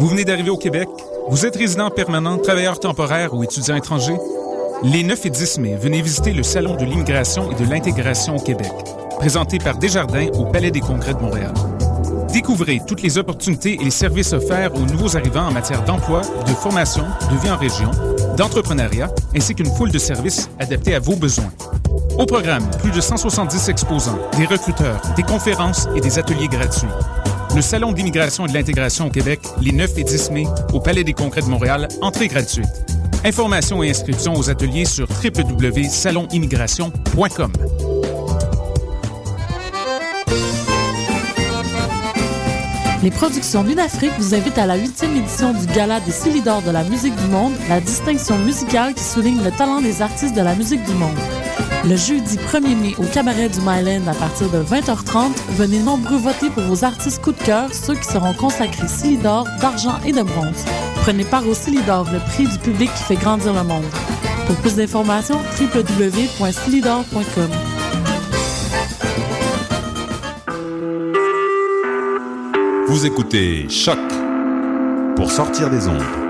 Vous venez d'arriver au Québec? Vous êtes résident permanent, travailleur temporaire ou étudiant étranger? Les 9 et 10 mai, venez visiter le Salon de l'immigration et de l'intégration au Québec, présenté par Desjardins au Palais des Congrès de Montréal. Découvrez toutes les opportunités et les services offerts aux nouveaux arrivants en matière d'emploi, de formation, de vie en région, d'entrepreneuriat, ainsi qu'une foule de services adaptés à vos besoins. Au programme, plus de 170 exposants, des recruteurs, des conférences et des ateliers gratuits. Le Salon d'immigration et de l'intégration au Québec, les 9 et 10 mai, au Palais des Congrès de Montréal, entrée gratuite. Informations et inscriptions aux ateliers sur www.salonimmigration.com. Les productions L'Une-Afrique vous invitent à la huitième édition du Gala des Silidors de la musique du monde, la distinction musicale qui souligne le talent des artistes de la musique du monde. Le jeudi 1er mai au cabaret du Myland à partir de 20h30, venez nombreux voter pour vos artistes coup de cœur, ceux qui seront consacrés Silidor, d'argent et de bronze. Prenez part au Silidor, le prix du public qui fait grandir le monde. Pour plus d'informations, www.silidor.com. Vous écoutez Choc pour sortir des ondes.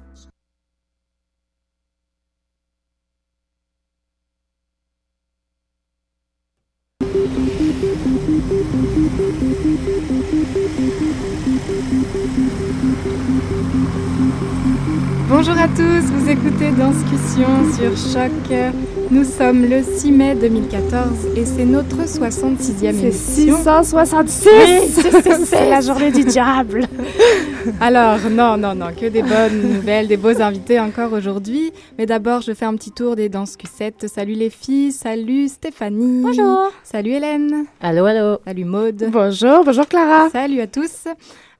Sur Choc. Nous sommes le 6 mai 2014 et c'est notre 66e C'est émission. 666 C'est la journée du diable Alors, non, non, non, que des bonnes nouvelles, des beaux invités encore aujourd'hui. Mais d'abord, je fais un petit tour des Danscussettes. Salut les filles, salut Stéphanie. Bonjour Salut Hélène. Allô, allô. Salut Maude. Bonjour, bonjour Clara Salut à tous.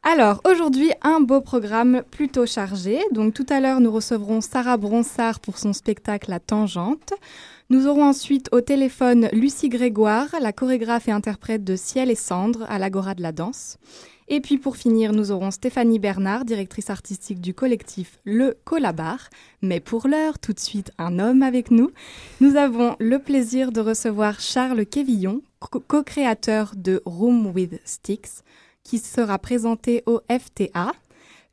Alors, aujourd'hui, un beau programme plutôt chargé. Donc, tout à l'heure, nous recevrons Sarah Bronsard pour son spectacle La Tangente. Nous aurons ensuite au téléphone Lucie Grégoire, la chorégraphe et interprète de Ciel et Cendre à l'Agora de la Danse. Et puis pour finir, nous aurons Stéphanie Bernard, directrice artistique du collectif Le Collabar. Mais pour l'heure, tout de suite, un homme avec nous. Nous avons le plaisir de recevoir Charles Quévillon, co- co-créateur de Room with Sticks, qui sera présenté au FTA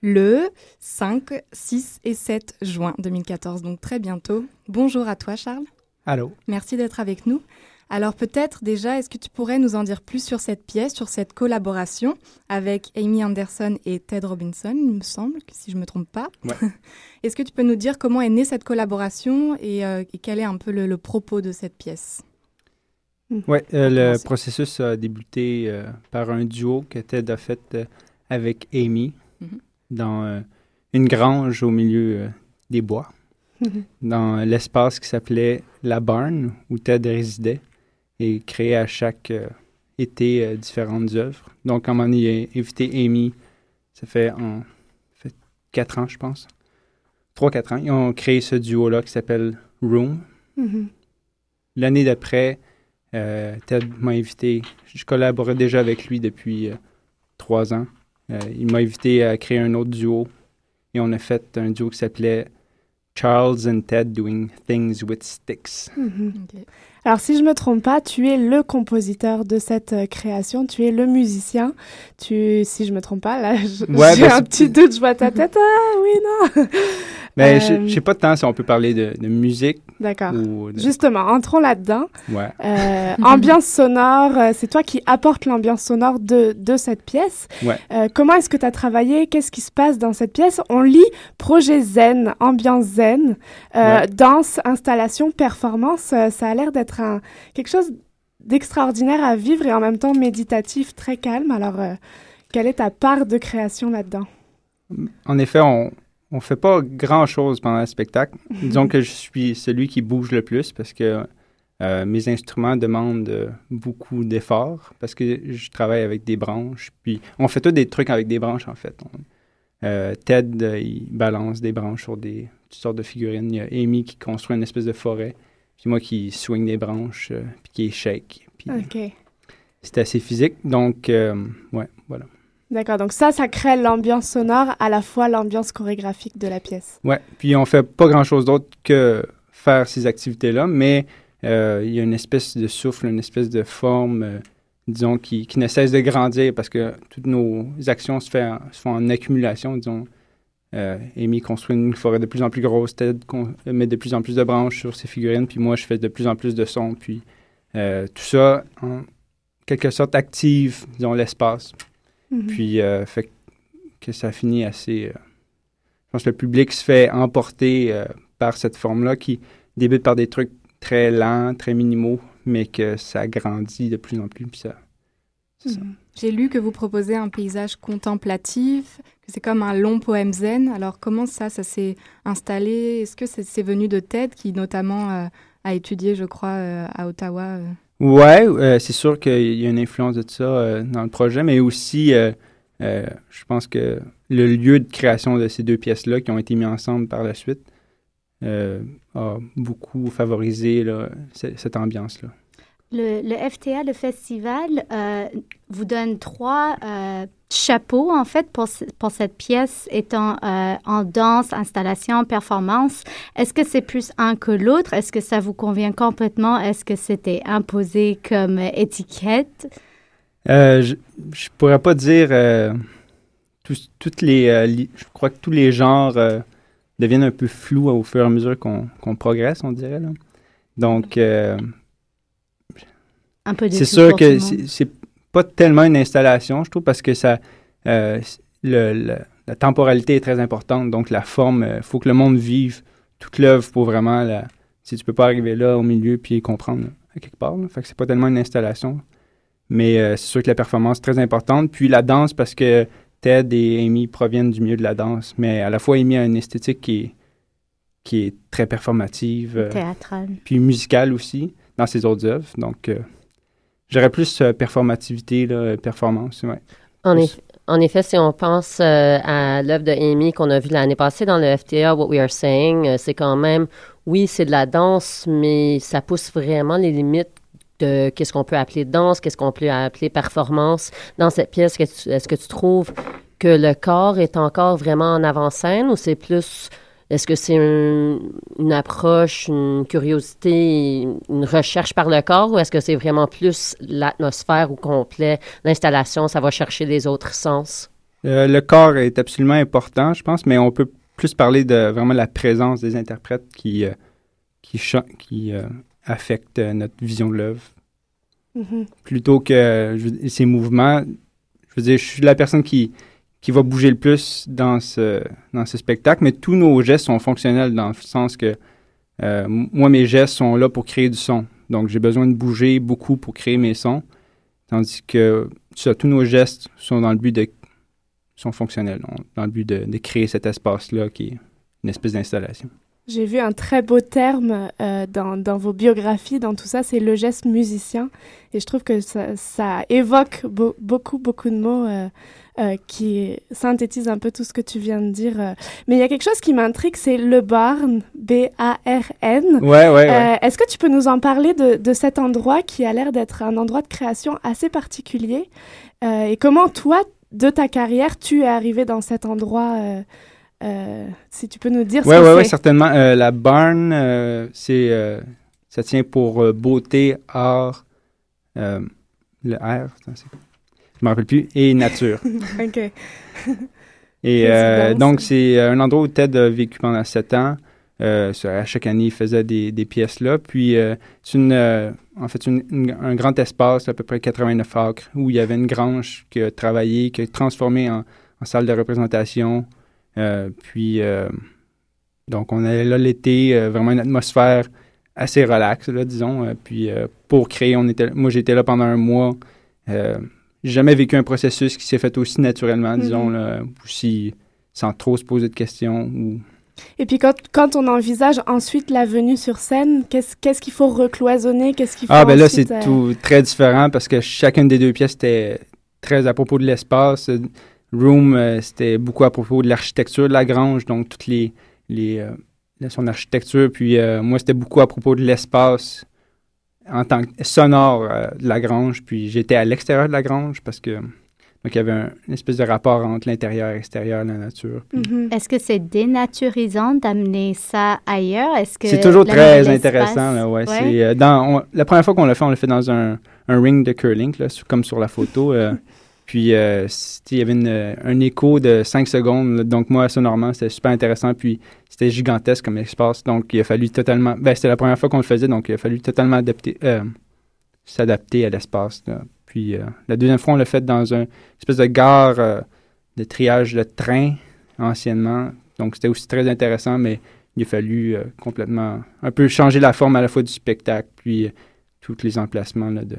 le 5, 6 et 7 juin 2014, donc très bientôt. Bonjour à toi Charles, Allô? merci d'être avec nous. Alors peut-être déjà, est-ce que tu pourrais nous en dire plus sur cette pièce, sur cette collaboration avec Amy Anderson et Ted Robinson, il me semble, si je ne me trompe pas. Ouais. est-ce que tu peux nous dire comment est née cette collaboration et, euh, et quel est un peu le, le propos de cette pièce? Oui, le commencer. processus a débuté euh, par un duo que Ted a fait euh, avec Amy Mhm. dans euh, une grange au milieu euh, des bois, Mhm. dans l'espace qui s'appelait La Barn, où Ted résidait et créait à chaque euh, été euh, différentes œuvres. Donc, à un moment donné, il a invité Amy, ça fait, en, fait quatre ans, je pense. Trois, quatre ans. Ils ont créé ce duo-là qui s'appelle Room. L'année d'après, euh, Ted m'a invité. Je collaborais déjà avec lui depuis euh, trois ans. Euh, il m'a invité à créer un autre duo et on a fait un duo qui s'appelait Charles and Ted Doing Things with Sticks. Mhm. Alors si je me trompe pas, tu es le compositeur de cette euh, création, tu es le musicien. Tu, si je me trompe pas, là, Ouais, j'ai ben, un petit doute, je vois ta tête. Ah oui, non. Mais Euh, je je sais pas tant si on peut parler de, de musique D'accord. de... Justement, entrons là-dedans. Ouais. Euh, ambiance sonore, euh, c'est toi qui apportes l'ambiance sonore de, de cette pièce. Ouais. Euh, comment est-ce que tu as travaillé? Qu'est-ce qui se passe dans cette pièce? On lit projet zen, ambiance zen, euh, Ouais. danse, installation, performance. euh, ça a l'air d'être un, quelque chose d'extraordinaire à vivre et en même temps méditatif, très calme. Alors, euh, quelle est ta part de création là-dedans? En effet, on on fait pas grand-chose pendant le spectacle. Disons que je suis celui qui bouge le plus parce que euh, mes instruments demandent euh, beaucoup d'efforts parce que je travaille avec des branches. Puis on fait tous des trucs avec des branches en fait. On- euh, Ted, il balance des branches sur des toutes sortes de figurines. Il y a Amy qui construit une espèce de forêt. Puis moi qui swing des branches, puis qui est shake. Puis Ok. c'est assez physique. Donc, ouais. D'accord, donc ça, ça crée l'ambiance sonore, à la fois l'ambiance chorégraphique de la pièce. Ouais, puis on fait pas grand-chose d'autre que faire ces activités-là, mais euh, il y a une espèce de souffle, une espèce de forme, euh, disons, qui, ne cesse de grandir parce que toutes nos actions se font en accumulation, disons. Euh, Amy construit une forêt de plus en plus grosse, Ted met de plus en plus de branches sur ses figurines, puis moi, je fais de plus en plus de sons, puis euh, tout ça, en quelque sorte, active, disons, l'espace. Mm -hmm. Puis, euh, fait que ça finit assez... Euh, je pense que le public se fait emporter euh, par cette forme-là qui débute par des trucs très lents, très minimaux, mais que ça grandit de plus en plus, puis ça... Mm -hmm. J'ai lu que vous proposez un paysage contemplatif, que c'est comme un long poème zen. Alors comment ça, ça s'est installé? Est-ce que c'est venu de Ted, qui notamment euh, a étudié, je crois, à Ottawa? Ouais, euh, c'est sûr qu'il y a une influence de ça euh, dans le projet, mais aussi, euh, je pense que le lieu de création de ces deux pièces-là qui ont été mis ensemble par la suite a beaucoup favorisé cette ambiance-là. Le, FTA, le festival, euh, vous donne trois euh, chapeaux, en fait, pour, pour cette pièce étant euh, en danse, installation, performance. Est-ce que c'est plus un que l'autre? Est-ce que ça vous convient complètement? Est-ce que c'était imposé comme étiquette? je ne pourrais pas dire... Toutes les, je crois que tous les genres deviennent un peu flous au fur et à mesure qu'on qu progresse, on dirait. Donc... C'est sûr que c'est pas tellement une installation, je trouve, parce que ça, euh, le, le, la temporalité est très importante. Donc, la forme, il euh, faut que le monde vive toute l'œuvre pour vraiment la. Si tu peux pas arriver là au milieu puis comprendre à quelque part. Là. Fait que c'est pas tellement une installation. Mais euh, c'est sûr que la performance est très importante. Puis la danse, parce que Ted et Amy proviennent du milieu de la danse. Mais à la fois, Amy a une esthétique qui est, qui est très performative. Théâtrale. puis musicale aussi, dans ses autres œuvres. Donc. J'aurais plus euh, performativité, là, performance, ouais. En, eff en, effet, si on pense euh, à l'œuvre de Amy qu'on a vue l'année passée dans le FTA, What We Are Saying, euh, c'est quand même, oui, c'est de la danse, mais ça pousse vraiment les limites de qu'est-ce qu'on peut appeler danse, qu'est-ce qu'on peut appeler performance. Dans cette pièce, est-ce que tu trouves que le corps est encore vraiment en avant-scène ou c'est plus est-ce que c'est un, une approche, une curiosité, une recherche par le corps ou est-ce que c'est vraiment plus l'atmosphère au complet, l'installation, ça va chercher les autres sens? Euh, le corps est absolument important, je pense, mais on peut plus parler de vraiment la présence des interprètes qui, euh, qui, qui euh, affecte notre vision de l'œuvre. Mm -hmm. Plutôt que je, ces mouvements, je veux dire, je suis la personne qui, qui va bouger le plus dans ce, dans ce spectacle, mais tous nos gestes sont fonctionnels dans le sens que euh, moi, mes gestes sont là pour créer du son. Donc, j'ai besoin de bouger beaucoup pour créer mes sons, tandis que ça, tous nos gestes sont dans le but de sont fonctionnels, dans le but de, de créer cet espace-là qui est une espèce d'installation. J'ai vu un très beau terme euh, dans, dans, vos biographies, dans tout ça, c'est le geste musicien. Et je trouve que ça, ça évoque be beaucoup, beaucoup de mots euh, euh, qui synthétisent un peu tout ce que tu viens de dire. Mais il y a quelque chose qui m'intrigue, c'est le Barn, B-A-R-N. Ouais, ouais, ouais. Est-ce que tu peux nous en parler de, de cet endroit qui a l'air d'être un endroit de création assez particulier Et comment toi, de ta carrière, tu es arrivé dans cet endroit euh, si tu peux nous dire ouais, ce que ouais, c'est. Oui, certainement. Euh, la barn, euh, c'est, euh, ça tient pour beauté, art, le R, je ne me rappelle plus, et nature. OK. et donc, c'est un endroit où Ted a vécu pendant sept ans. à chaque année, il faisait des, des pièces là. Puis, c'est une, en fait, une, une, un grand espace, à peu près 89 acres, où il y avait une grange qui a travaillé, qui a transformé en, en salle de représentation. Euh, puis, euh, donc, on allait là l'été, euh, vraiment une atmosphère assez relaxe, là, disons. puis, pour créer, on était, moi, j'étais là pendant un mois. j'ai jamais vécu un processus qui s'est fait aussi naturellement, mm -hmm. disons, là, aussi sans trop se poser de questions. Ou... Et puis, quand, quand on envisage ensuite la venue sur scène, qu'est-ce qu'est-ce qu'il faut recloisonner? Qu'est-ce qu'il faut Ah, ben là, c'est euh... tout très différent parce que chacune des deux pièces était très à propos de l'espace. Room, euh, c'était beaucoup à propos de l'architecture de la grange, donc toutes les, les euh, son architecture. Puis euh, moi, c'était beaucoup à propos de l'espace en tant que sonore de la grange. Puis j'étais à l'extérieur de la grange parce que Donc, il y avait un- une espèce de rapport entre l'intérieur et l'extérieur, la nature. Puis Mhm. Est-ce que c'est dénaturisant d'amener ça ailleurs? Est-ce que C'est toujours très intéressant. Là, ouais, Ouais. c'est, euh, dans, on- la première fois qu'on l'a fait, on l'a fait dans un, un ring de curling, là, comme sur la photo. euh, puis euh, il y avait une- un écho de 5 secondes. donc moi, sonorement, c'était super intéressant. Puis c'était gigantesque comme espace. Donc il a fallu totalement... Ben, c'était la première fois qu'on le faisait, donc il a fallu totalement adapter, euh, s'adapter à l'espace. Puis euh, la deuxième fois, on l'a fait dans une espèce de gare euh, de triage de train, anciennement. Donc c'était aussi très intéressant, mais il a fallu euh, complètement un peu changer la forme à la fois du spectacle, puis euh, tous les emplacements là, de...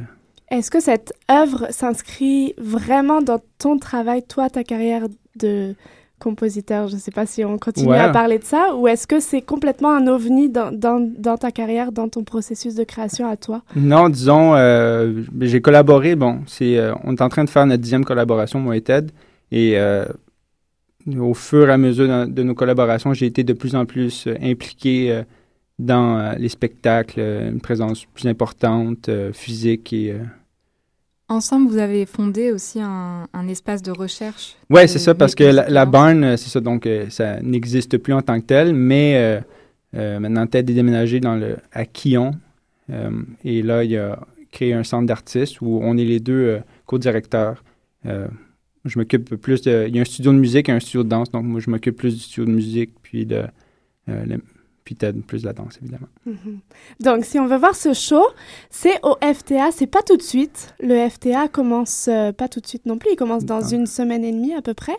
Est-ce que cette œuvre s'inscrit vraiment dans ton travail, toi, ta carrière de compositeur? Je ne sais pas si on continue Ouais. à parler de ça, ou est-ce que c'est complètement un ovni dans, dans, dans ta carrière, dans ton processus de création à toi? Non, disons, euh, j'ai collaboré, bon, c'est, euh, on est en train de faire notre dixième collaboration, moi et Ted, et euh, au fur et à mesure de, de nos collaborations, j'ai été de plus en plus impliqué dans les spectacles, une présence plus importante, physique et... Ensemble, vous avez fondé aussi un, un espace de recherche. De c'est ça, parce que la, la barn, euh, c'est ça, donc euh, ça n'existe plus en tant que tel, mais euh, euh, maintenant, Ted est déménagé dans le, à Quillon, et là, il a créé un centre d'artistes où on est les deux co-directeurs. Je m'occupe plus de... Il y a un studio de musique et un studio de danse, donc moi, je m'occupe plus du studio de musique, puis de... le- puis plus de la danse, évidemment. Mhm. Donc, si on veut voir ce show, c'est au FTA, c'est pas tout de suite. Le FTA commence euh, pas tout de suite non plus, il commence dans une semaine et demie à peu près.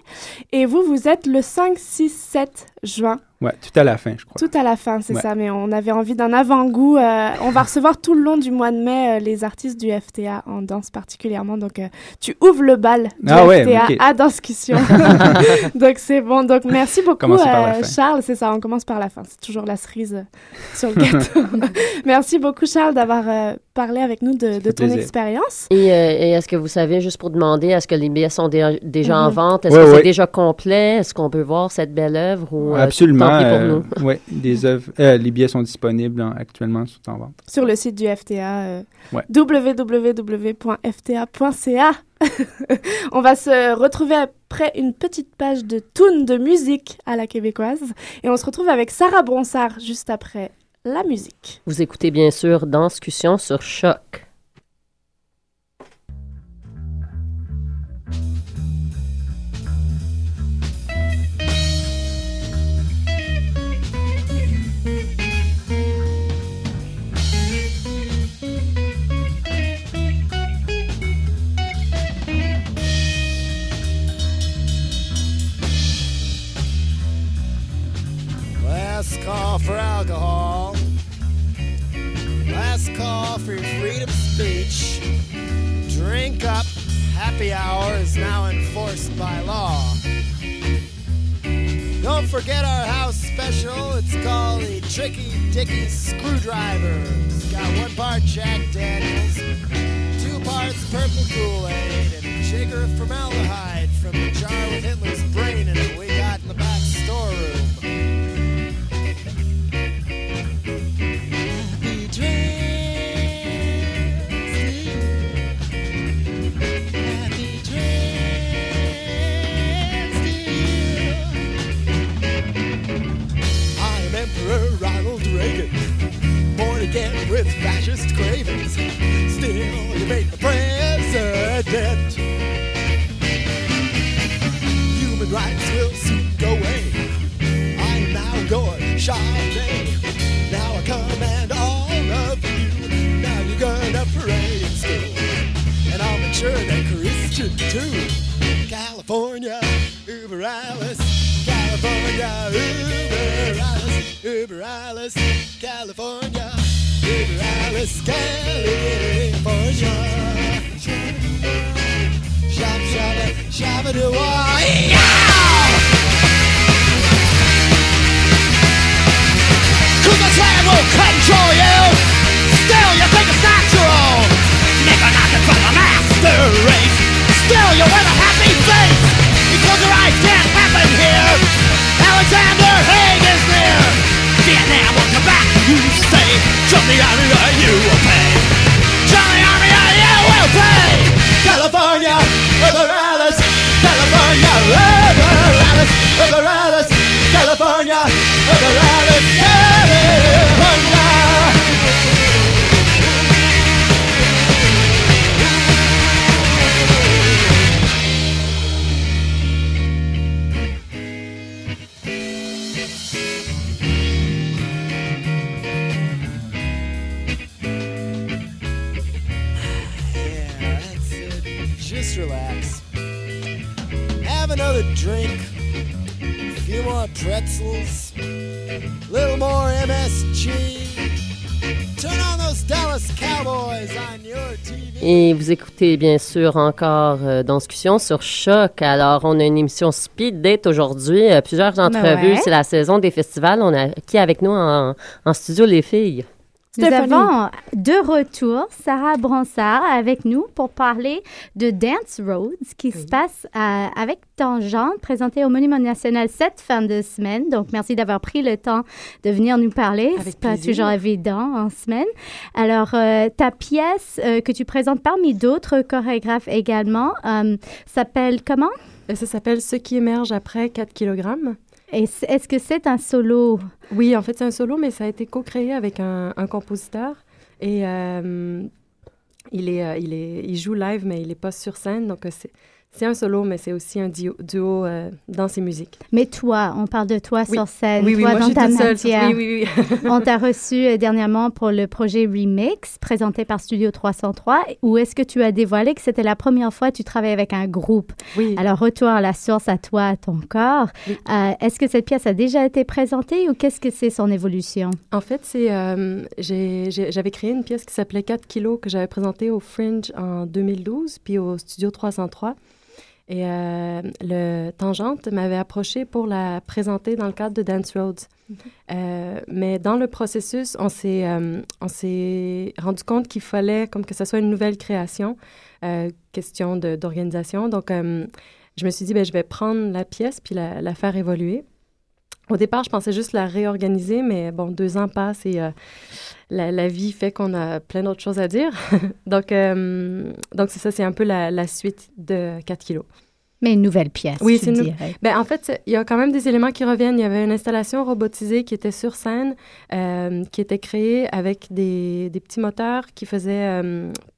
Et vous, vous êtes le 5, 6, 7 juin. Ouais, tout à la fin, je crois. Tout à la fin, c'est Ouais. ça, mais on avait envie d'un avant-goût. euh, on va recevoir tout le long du mois de mai euh, les artistes du FTA en danse particulièrement. Donc, euh, tu ouvres le bal du Ah ouais, FTA ok. à Danscussion. donc, c'est bon. Donc, merci beaucoup. Charles. C'est ça, on commence par la fin. C'est toujours la cerise sur le gâteau. merci beaucoup, Charles, d'avoir parlé avec nous de, ton plaisir. expérience. Et, euh, et est-ce que vous savez, juste pour demander, est-ce que les billets sont dé- déjà en Mhm. vente? Est-ce que c'est déjà complet? Est-ce qu'on peut voir cette belle œuvre? Ou, euh, Absolument. pour euh, nous? des œuvres, euh, les billets sont disponibles hein, actuellement, sont en vente. Sur le site du FTA, euh, Ouais. www.fta.ca. On va se retrouver après une petite page de tune de musique à la québécoise. Et on se retrouve avec Sarah Bronsard juste après la musique. Vous écoutez bien sûr Danscussion sur Choc. Last call for alcohol. Call for your freedom of speech. Drink up. Happy hour is now enforced by law. Don't forget our house special. It's called the Tricky Dicky Screwdriver. It's got one part Jack Daniels, two parts purple Kool-Aid, and a jigger of formaldehyde from the jar with Hitler's brain in it with fascist cravings. Still, you make me president. Human rights will soon go away. I am now your Chardonnay. Now I command all of you. Now you're gonna parade in school. And I'll make sure that Christian too. California, Uber Alice. California, Uber Alice. Uber Alice, California. Uber Alice, California. Shop, shop, shop, do Cause the slam will control you Still you think it's natural? Never nothing from the master race Still you wear a happy face close your eyes, can't happen here. Alexander Haig is near Vietnam back, you say Join the army you will pay Join the army you will pay California, over California, over California, yeah! Vous écoutez bien sûr encore euh, dans discussion sur Choc. Alors, on a une émission Speed Date aujourd'hui. Euh, plusieurs entrevues. ouais. C'est la saison des festivals. On a qui est avec nous en, en studio, les filles? Nous avons de retour Sarah Bronsard avec nous pour parler de Dance Roads qui se passe euh, avec Tangente, présenté au Monument National cette fin de semaine. Donc, merci d'avoir pris le temps de venir nous parler. C'est pas toujours évident en semaine. Alors, euh, ta pièce euh, que tu présentes parmi d'autres chorégraphes également euh, s'appelle comment? Ça s'appelle Ce qui émerge après 4 kg. Est-ce que c'est un solo? Oui, en fait, c'est un solo, mais ça a été co-créé avec un, un compositeur. Et euh, il, est, euh, il, est, il joue live, mais il n'est pas sur scène. Donc, euh, c'est, c'est un solo, mais c'est aussi un duo, duo euh, dans ses musiques. Mais toi, on parle de toi Oui. sur scène, Oui, oui, toi moi, dans je ta seule matière. oui, oui, oui. on t'a reçu euh, dernièrement pour le projet Remix présenté par Studio 303. Où est-ce que tu as dévoilé que c'était la première fois que tu travailles avec un groupe? Oui. Alors, retour à la source, à toi, à ton corps. Euh, est-ce que cette pièce a déjà été présentée ou qu'est-ce que c'est son évolution? En fait, c'est j'avais créé une pièce qui s'appelait 4 kilos que j'avais présentée au Fringe en 2012, puis au Studio 303. Et euh, le Tangente m'avait approché pour la présenter dans le cadre de Dance Roads. Euh, mais dans le processus, on s'est euh, on s'est rendu compte qu'il fallait comme que ce soit une nouvelle création, euh, question d'organisation. Donc, je me suis dit, ben, je vais prendre la pièce puis la, la faire évoluer. Au départ, je pensais juste la réorganiser, mais bon, deux ans passent et euh, la, la vie fait qu'on a plein d'autres choses à dire. donc, euh, donc c'est ça, c'est un peu la, la suite de 4 kilos. Mais une nouvelle pièce, Oui, c'est une... dirais. ben, En fait, il y a quand même des éléments qui reviennent. Il y avait une installation robotisée qui était sur scène, euh, qui était créée avec des, des petits moteurs qui faisaient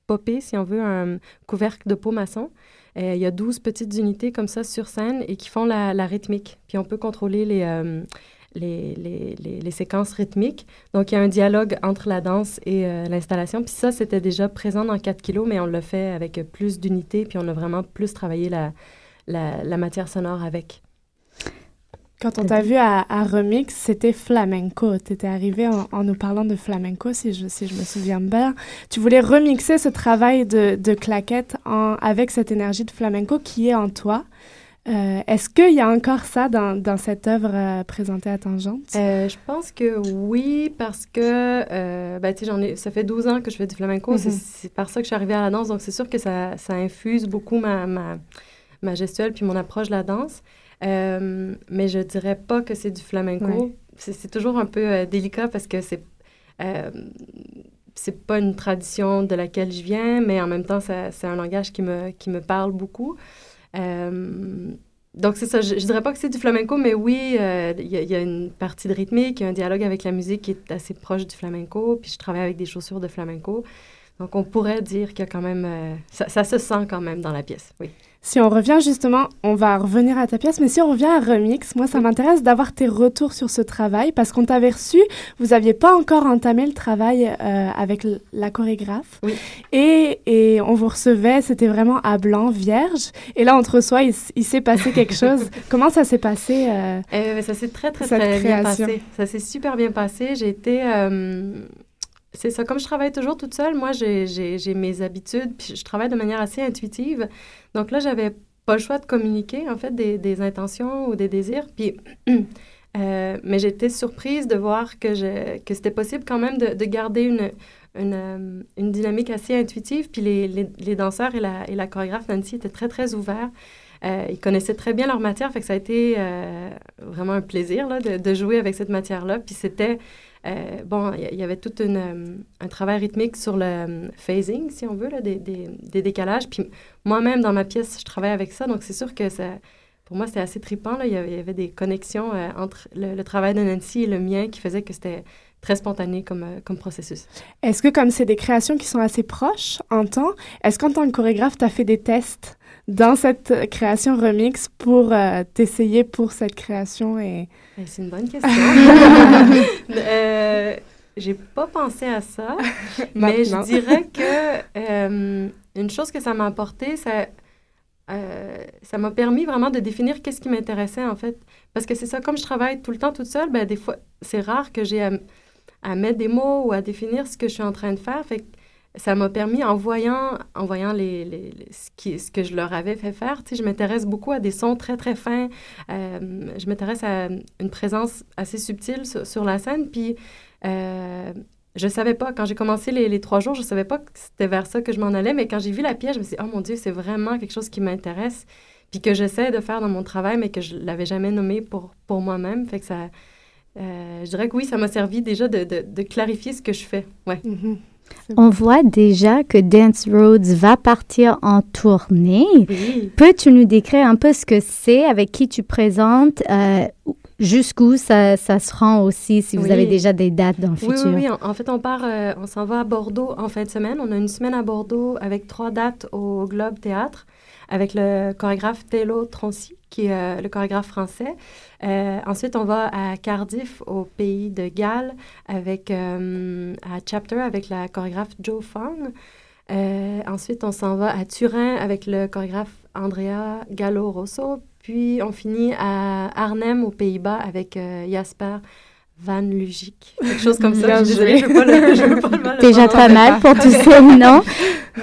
popper, si on veut, un couvercle de peau maçon. Euh, il y a 12 petites unités comme ça sur scène et qui font la, rythmique. Puis on peut contrôler les, euh, les, séquences rythmiques. Donc il y a un dialogue entre la danse et euh, l'installation. Puis ça, c'était déjà présent dans 4 kilos, mais on l'a fait avec plus d'unités. Puis on a vraiment plus travaillé la matière sonore avec. Quand on t'a vu à, à Remix, c'était flamenco. Tu étais arrivé en, en nous parlant de flamenco, si je, si je me souviens bien. Tu voulais remixer ce travail de, de claquette en, avec cette énergie de flamenco qui est en toi. Euh, Est-ce qu'il y a encore ça dans, dans cette œuvre euh, présentée à Tangente? Euh, je pense que oui, parce que ben, sais, j'en ai, ça fait 12 ans que je fais du flamenco. C'est- Mhm. C'est par ça que je suis arrivée à la danse. Donc, c'est sûr que ça, ça infuse beaucoup ma, ma, ma gestuelle puis mon approche de la danse. Euh, mais je dirais pas que c'est du flamenco. Ouais. C'est toujours un peu euh, délicat parce que c'est euh, c'est pas une tradition de laquelle je viens, mais en même temps, c'est un langage qui me, qui me parle beaucoup. Euh, donc, c'est ça. Je, je dirais pas que c'est du flamenco, mais oui, il y, y a une partie de rythmique, il y a un dialogue avec la musique qui est assez proche du flamenco. Puis je travaille avec des chaussures de flamenco. Donc, on pourrait dire qu'il y a quand même. euh, ça, ça se sent quand même dans la pièce, oui. Si on revient justement, on va revenir à ta pièce, mais si on revient à Remix, moi ça m'intéresse d'avoir tes retours sur ce travail parce qu'on t'avait reçu, vous n'aviez pas encore entamé le travail euh, avec la chorégraphe. Oui. Et, et on vous recevait, c'était vraiment à blanc, vierge. Et là, on te reçoit, il, s'est passé quelque chose. Comment ça s'est passé euh, Euh, ça s'est très, très, très bien passé. Ça s'est super bien passé. J'ai été... c'est ça, comme je travaille toujours toute seule, moi, j'ai- mes habitudes, puis je travaille de manière assez intuitive. Donc là, j'avais pas le choix de communiquer, en fait, des, intentions ou des désirs. Puis, euh, mais j'étais surprise de voir que, que c'était possible quand même de, de garder une, euh, une dynamique assez intuitive. Puis les, les, danseurs et la, et la chorégraphe Nancy étaient très, très ouverts. Euh, ils connaissaient très bien leur matière, fait ça a été euh, vraiment un plaisir là, de, de jouer avec cette matière-là. Puis c'était, euh, bon, il y, avait tout une, euh, un travail rythmique sur le euh, phasing, si on veut, là, des, des, décalages. Puis moi-même, dans ma pièce, je travaille avec ça, donc c'est sûr que ça, pour moi, c'était assez trippant. Là. Il, y avait, des connexions entre le, travail de Nancy et le mien qui faisait que c'était très spontané comme, comme processus. Est-ce que comme c'est des créations qui sont assez proches en temps, est-ce qu'en tant que chorégraphe, tu as fait des tests dans cette création remix pour t'essayer pour cette création et... C'est une bonne question. euh, J'ai pas pensé à ça, mais je dirais que euh, une chose que ça m'a apporté, c'est euh, ça m'a permis vraiment de définir qu'est-ce qui m'intéressait, en fait. Parce que c'est ça, comme je travaille tout le temps toute seule, ben, des fois, c'est rare que j'ai à, à mettre des mots ou à définir ce que je suis en train de faire. Fait que ça m'a permis, en voyant, en voyant les, les, ce, que je leur avais fait faire, je m'intéresse beaucoup à des sons très, très fins. Euh, je m'intéresse à une présence assez subtile sur, la scène. Puis, euh, je savais pas, quand j'ai commencé les, trois jours, je savais pas que c'était vers ça que je m'en allais. Mais quand j'ai vu la pièce, je me suis dit, oh mon Dieu, c'est vraiment quelque chose qui m'intéresse. Puis que j'essaie de faire dans mon travail, mais que je l'avais jamais nommé pour, pour moi-même. Fait que ça. euh, je dirais que oui, ça m'a servi déjà de, de, clarifier ce que je fais. Ouais. Mhm. On voit déjà que Dance Roads va partir en tournée. Oui. Peux-tu nous décrire un peu ce que c'est, avec qui tu présentes, euh, jusqu'où ça, ça se rend aussi, si vous avez déjà des dates dans le Oui, futur? oui, oui. En, en fait, on part, euh, on s'en va à Bordeaux en fin de semaine. On a une semaine à Bordeaux avec trois dates au Globe Théâtre avec le chorégraphe Tello Troncy, qui est euh, le chorégraphe français. Euh, ensuite, on va à Cardiff, au pays de Galles, avec, euh, à Chapter, avec la chorégraphe Joe. Euh, ensuite, on s'en va à Turin avec le chorégraphe Andrea Gallo-Rosso. Puis, on finit à Arnhem, aux Pays-Bas, avec Jasper Van Lugic. Quelque chose comme ça. Je suis désolée, joué. je veux pas le, je veux pas le mal le Déjà pas mal pour tous ces noms.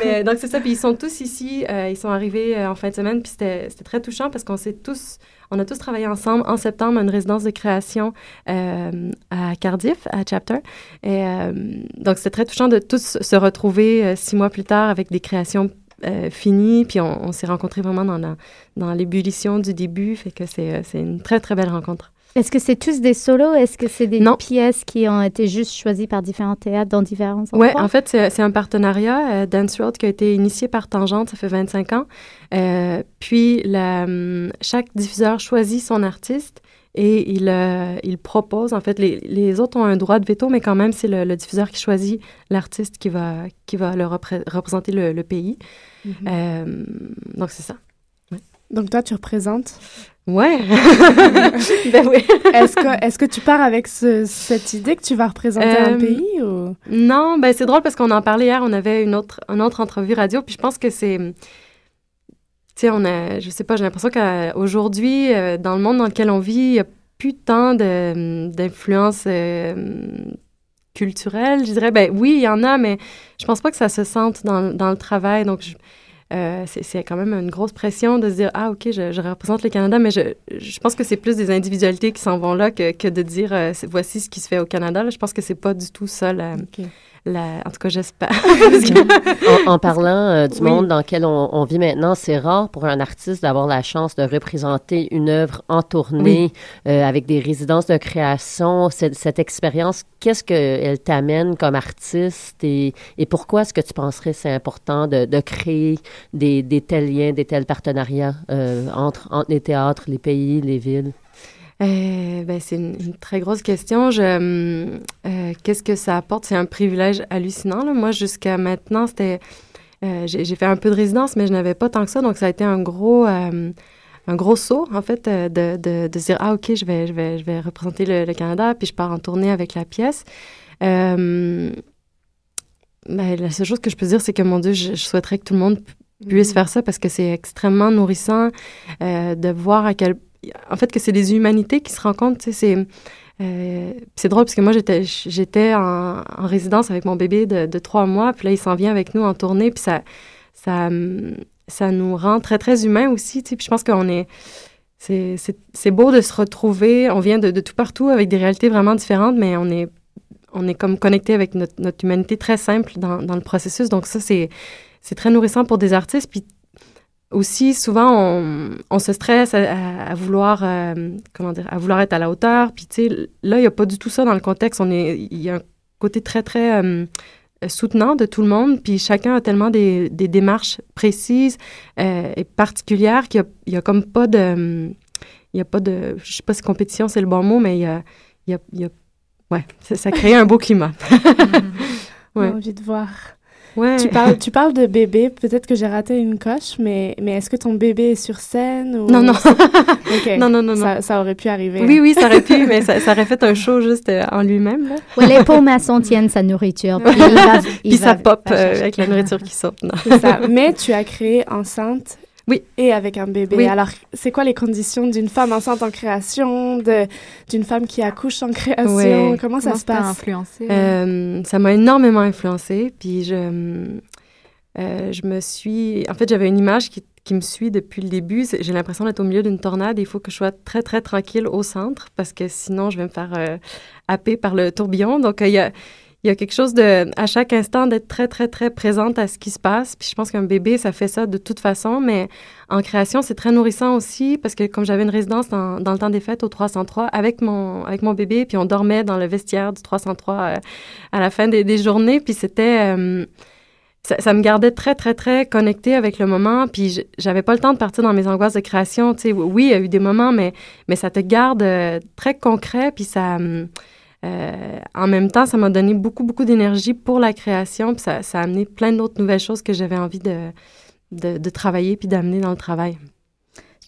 Mais donc, c'est ça. Puis ils sont tous ici. euh, ils sont arrivés euh, en fin de semaine. Puis c'était très touchant parce qu'on s'est tous, on a tous travaillé ensemble en septembre à une résidence de création euh, à Cardiff, à Chapter. Et euh, donc, c'était très touchant de tous se retrouver euh, six mois plus tard avec des créations euh, finies. Puis on, on s'est rencontrés vraiment dans la- dans l'ébullition du début. Fait que euh, c'est une très, très belle rencontre. Est-ce que c'est tous des solos? Est-ce que c'est des Non. pièces qui ont été juste choisies par différents théâtres dans différents endroits? Oui, en fait, c'est un partenariat, euh, Dance Road, qui a été initié par Tangente, ça fait 25 ans. Euh, puis, la, hum, chaque diffuseur choisit son artiste et il, euh, il propose, en fait, les, les autres ont un droit de veto, mais quand même, c'est le, le diffuseur qui choisit l'artiste qui va, qui va le repré- représenter le, le pays. Mhm. Euh, donc, c'est ça. Donc toi, tu représentes. Ouais! ben oui! Est-ce que, est-ce que tu pars avec ce- cette idée que tu vas représenter un Euh, pays ou... Non, ben c'est drôle parce qu'on en parlait hier, on avait une autre, une autre entrevue radio, puis je pense que c'est... Tu sais, on a... Je sais pas, j'ai l'impression qu'aujourd'hui, euh, dans le monde dans lequel on vit, il n'y a plus tant de- d'influence euh, culturelle, je dirais. Ben oui, il y en a, mais je pense pas que ça se sente dans, dans le travail, donc... je- euh, c'est quand même une grosse pression de se dire ah ok je, je représente le Canada mais je, je pense que c'est plus des individualités qui s'en vont là que, que de dire euh, voici ce qui se fait au Canada là. je pense que c'est pas du tout ça la, Ok. La- en tout cas j'espère que- En, en parlant euh, du Oui. monde dans lequel on, on vit maintenant, c'est rare pour un artiste d'avoir la chance de représenter une œuvre en tournée euh, avec des résidences de création. Cette, cette expérience, qu'est-ce qu'elle t'amène comme artiste et, et pourquoi est-ce que tu penserais c'est important de, de créer des, des tels liens, des tels partenariats euh, entre, entre les théâtres, les pays, les villes? Euh, ben, c'est une, une très grosse question. Euh, Qu'est-ce que ça apporte? C'est un privilège hallucinant. là. Moi, jusqu'à maintenant, c'était. euh, J'ai fait un peu de résidence, mais je n'avais pas tant que ça. Donc, ça a été un gros. un gros saut, en fait, de, de, dire, ah, OK, je vais, je vais, je vais représenter le, le Canada, puis je pars en tournée avec la pièce. Euh, ben, la seule chose que je peux dire, c'est que, mon Dieu, je, je souhaiterais que tout le monde puisse faire ça parce que c'est extrêmement nourrissant euh, de voir à quel en fait que c'est des humanités qui se rencontrent c'est euh, c'est drôle parce que moi j'étais j'étais en, en résidence avec mon bébé de, trois mois puis là il s'en vient avec nous en tournée puis ça ça ça nous rend très très humains aussi puis je pense qu'on est c'est c'est c'est beau de se retrouver on vient de, de tout partout avec des réalités vraiment différentes mais on est on est comme connecté avec notre, notre humanité très simple dans, dans le processus donc ça c'est c'est très nourrissant pour des artistes. Puis aussi, souvent, on, on se stresse à, à- à vouloir, euh, comment dire, à vouloir être à la hauteur. Puis, tu sais, là, il n'y a pas du tout ça dans le contexte. On est, il y a un côté très, très euh, soutenant de tout le monde. Puis, chacun a tellement des, des démarches précises euh, et particulières qu'il n'y a, comme pas de. Il y a pas de. Je sais pas si compétition, c'est le bon mot, mais il y a. Il y a, il y a ouais, ça, ça crée un beau climat. J'ai envie de voir. Ouais. Tu parles, tu parles de bébé. Peut-être que j'ai raté une coche, mais, mais est-ce que ton bébé est sur scène ou... Non, non. Non, non, non, non. Ça, ça aurait pu arriver. Oui, oui, ça aurait pu, mais ça, ça aurait fait un show juste euh, en lui-même. Ouais, les pauvres maçons tiennent sa nourriture. Puis, il va, il Puis ça pop va euh, avec la nourriture qui saute. Non. Ça. Mais tu as créé Enceinte Oui. Et avec un bébé. Oui. Alors, c'est quoi les conditions d'une femme enceinte en création, de d'une femme qui accouche en création? Ouais. Comment ça Comment se passe? influencé? Euh, ça m'a énormément influencée. Puis je, euh, je me suis. En fait, j'avais une image qui, qui me suit depuis le début. J'ai l'impression d'être au milieu d'une tornade. Il faut que je sois très, très tranquille au centre parce que sinon, je vais me faire euh, happer par le tourbillon. Donc, euh, il y a. Il y a quelque chose de, à chaque instant, d'être très, très, très présente à ce qui se passe. Puis je pense qu'un bébé, ça fait ça de toute façon, mais en création, c'est très nourrissant aussi parce que comme j'avais une résidence dans, le temps des fêtes au 303 avec mon, avec mon bébé, puis on dormait dans le vestiaire du 303 euh, à la fin des, des journées, puis c'était... euh, ça, me gardait très, très, très connectée avec le moment. Puis j'avais pas le temps de partir dans mes angoisses de création. Tu sais, oui, il y a eu des moments, mais, mais ça te garde euh, très concret. Puis ça, hum, euh, en même temps, ça m'a donné beaucoup, beaucoup d'énergie pour la création. Puis ça, ça a amené plein d'autres nouvelles choses que j'avais envie de, de, de travailler puis d'amener dans le travail.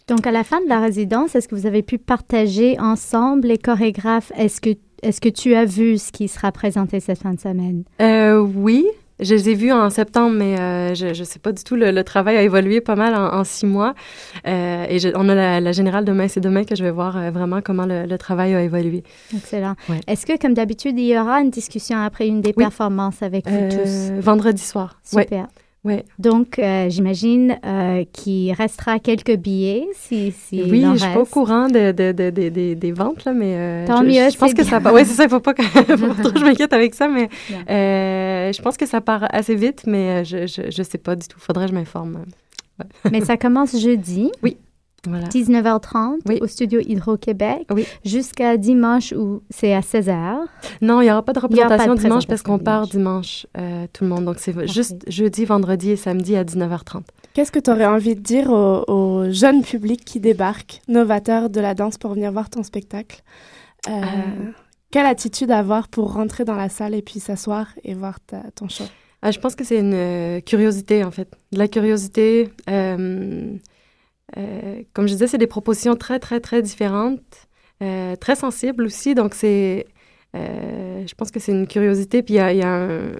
Donc, à la fin de la résidence, est-ce que vous avez pu partager ensemble les chorégraphes? Est-ce que, est-ce que tu as vu ce qui sera présenté cette fin de semaine? Euh, oui, je les ai vus en septembre, mais euh, je ne sais pas du tout. Le, le travail a évolué pas mal en, en six mois. Euh, et je- on a la, la générale demain. C'est demain que je vais voir euh, vraiment comment le, le travail a évolué. Excellent. Ouais. Est-ce que, comme d'habitude, il y aura une discussion après une des Oui. performances avec vous tous? Vendredi soir. Super. Ouais. Donc, euh, j'imagine euh, qu'il restera quelques billets si, si Oui, il je suis pas au courant de, de- de- de- des- ventes, là, mais euh, Tant je, mieux, je pense que ça bien. part. Oui, c'est ça, il faut pas que, faut pas que je m'inquiète avec ça, mais je pense que ça part assez vite, mais je, je, je sais pas du tout. Faudrait que je m'informe. Mais ça commence jeudi, Voilà. 19h30, Oui. au studio Hydro-Québec, Oui. jusqu'à dimanche où c'est à 16h. Non, il n'y aura pas de Il y aura pas de représentation dimanche parce qu'on part dimanche. euh, tout le monde. Donc, c'est juste jeudi, vendredi et samedi à 19h30. Qu'est-ce que tu aurais envie de dire au, au jeune public qui débarque, novateur de la danse, pour venir voir ton spectacle? Euh, Quelle attitude avoir pour rentrer dans la salle et puis s'asseoir et voir ta- ton show? Ah, je pense que c'est une euh, curiosité, en fait. De la curiosité. Euh, comme je disais, c'est des propositions très, très, très différentes, euh, très sensibles aussi. Donc, c'est. euh, je pense que c'est une curiosité. Puis, il y a, il y a un.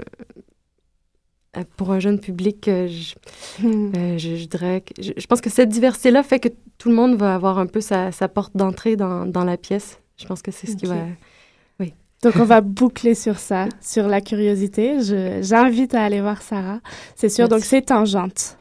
Pour un jeune public, euh, je, je, je dirais que. Je, je pense que cette diversité-là fait que tout le monde va avoir un peu sa, sa porte d'entrée dans, dans la pièce. Je pense que c'est ce qui va. Donc, on va boucler sur ça, sur la curiosité. J'invite à aller voir Sarah. C'est sûr. Merci. Donc, c'est Tangente.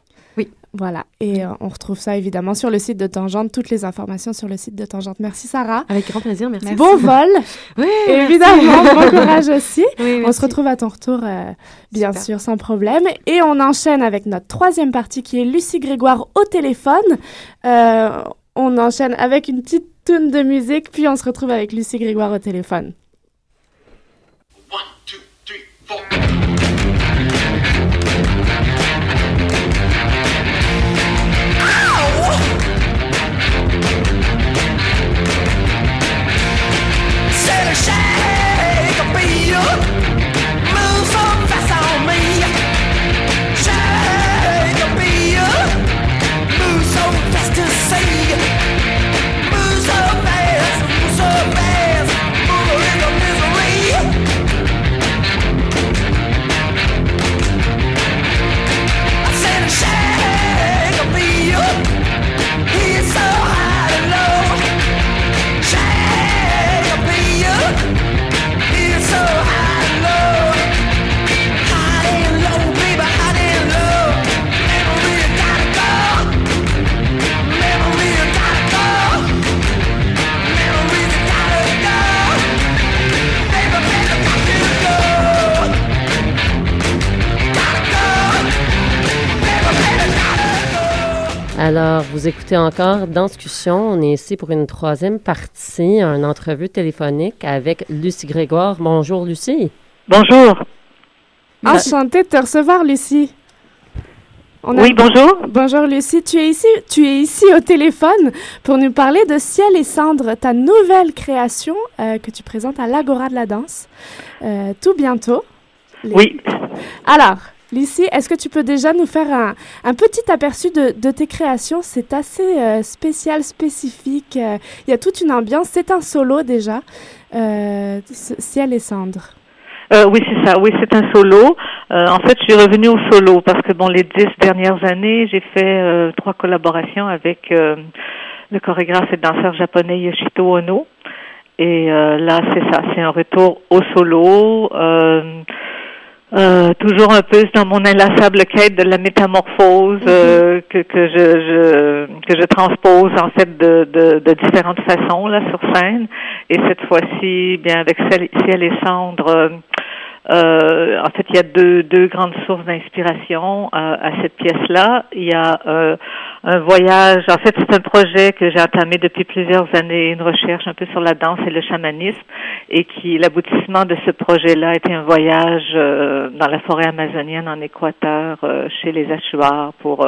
Voilà. Et euh, on retrouve ça évidemment sur le site de Tangente, toutes les informations sur le site de Tangente. Merci, Sarah. Avec grand plaisir, merci. Bon vol. Oui, Évidemment, bon courage aussi. Oui, On se retrouve à ton retour, euh, bien Super. sûr, sans problème. Et on enchaîne avec notre troisième partie qui est Lucie Grégoire au téléphone. Euh, on enchaîne avec une petite tune de musique, puis on se retrouve avec Lucie Grégoire au téléphone. Alors, vous écoutez encore dans Discussion. On est ici pour une troisième partie, une entrevue téléphonique avec Lucie Grégoire. Bonjour, Lucie. Bonjour. Enchantée de te recevoir, Lucie. On a- Oui, bonjour. Bonjour, Lucie. Tu es, ici, tu es ici au téléphone pour nous parler de Ciel et Cendre, ta nouvelle création euh, que tu présentes à l'Agora de la danse euh, tout bientôt. Les- Oui. Alors, Lucie, est-ce que tu peux déjà nous faire un, un petit aperçu de, de tes créations? C'est assez euh, spécial, spécifique. euh, Il y a toute une ambiance. C'est un solo déjà. Euh, Ciel et Cendre. Oui, c'est ça. Oui, c'est un solo. En fait, je suis revenue au solo parce que bon, les dix dernières années, j'ai fait trois collaborations avec le chorégraphe et danseur japonais Yoshito Ono. Et là, c'est ça, c'est un retour au solo. Euh, toujours un peu dans mon inlassable quête de la métamorphose euh, que, que je, je que je transpose en fait de, de, de différentes façons là sur scène et cette fois-ci bien avec Ciel et Cendre euh, euh, en fait, il y a deux, deux grandes sources d'inspiration euh, à cette pièce-là. Il y a euh, un voyage, en fait, c'est un projet que j'ai entamé depuis plusieurs années, une recherche un peu sur la danse et le chamanisme, et qui, l'aboutissement de ce projet-là était un voyage euh, dans la forêt amazonienne en Équateur, euh, chez les Achuars, pour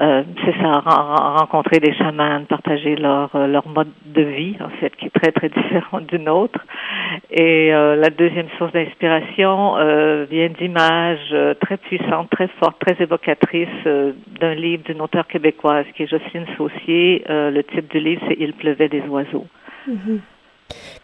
euh, c'est ça, ren- rencontrer des chamans, partager leur euh, leur mode de vie en fait, qui est très très différent du nôtre. Et euh, la deuxième source d'inspiration euh, vient d'images euh, très puissantes, très fortes, très évocatrices d'un livre d'une auteure québécoise qui est Jocelyne Saucier. Euh, le titre du livre c'est Il pleuvait des oiseaux. Mhm.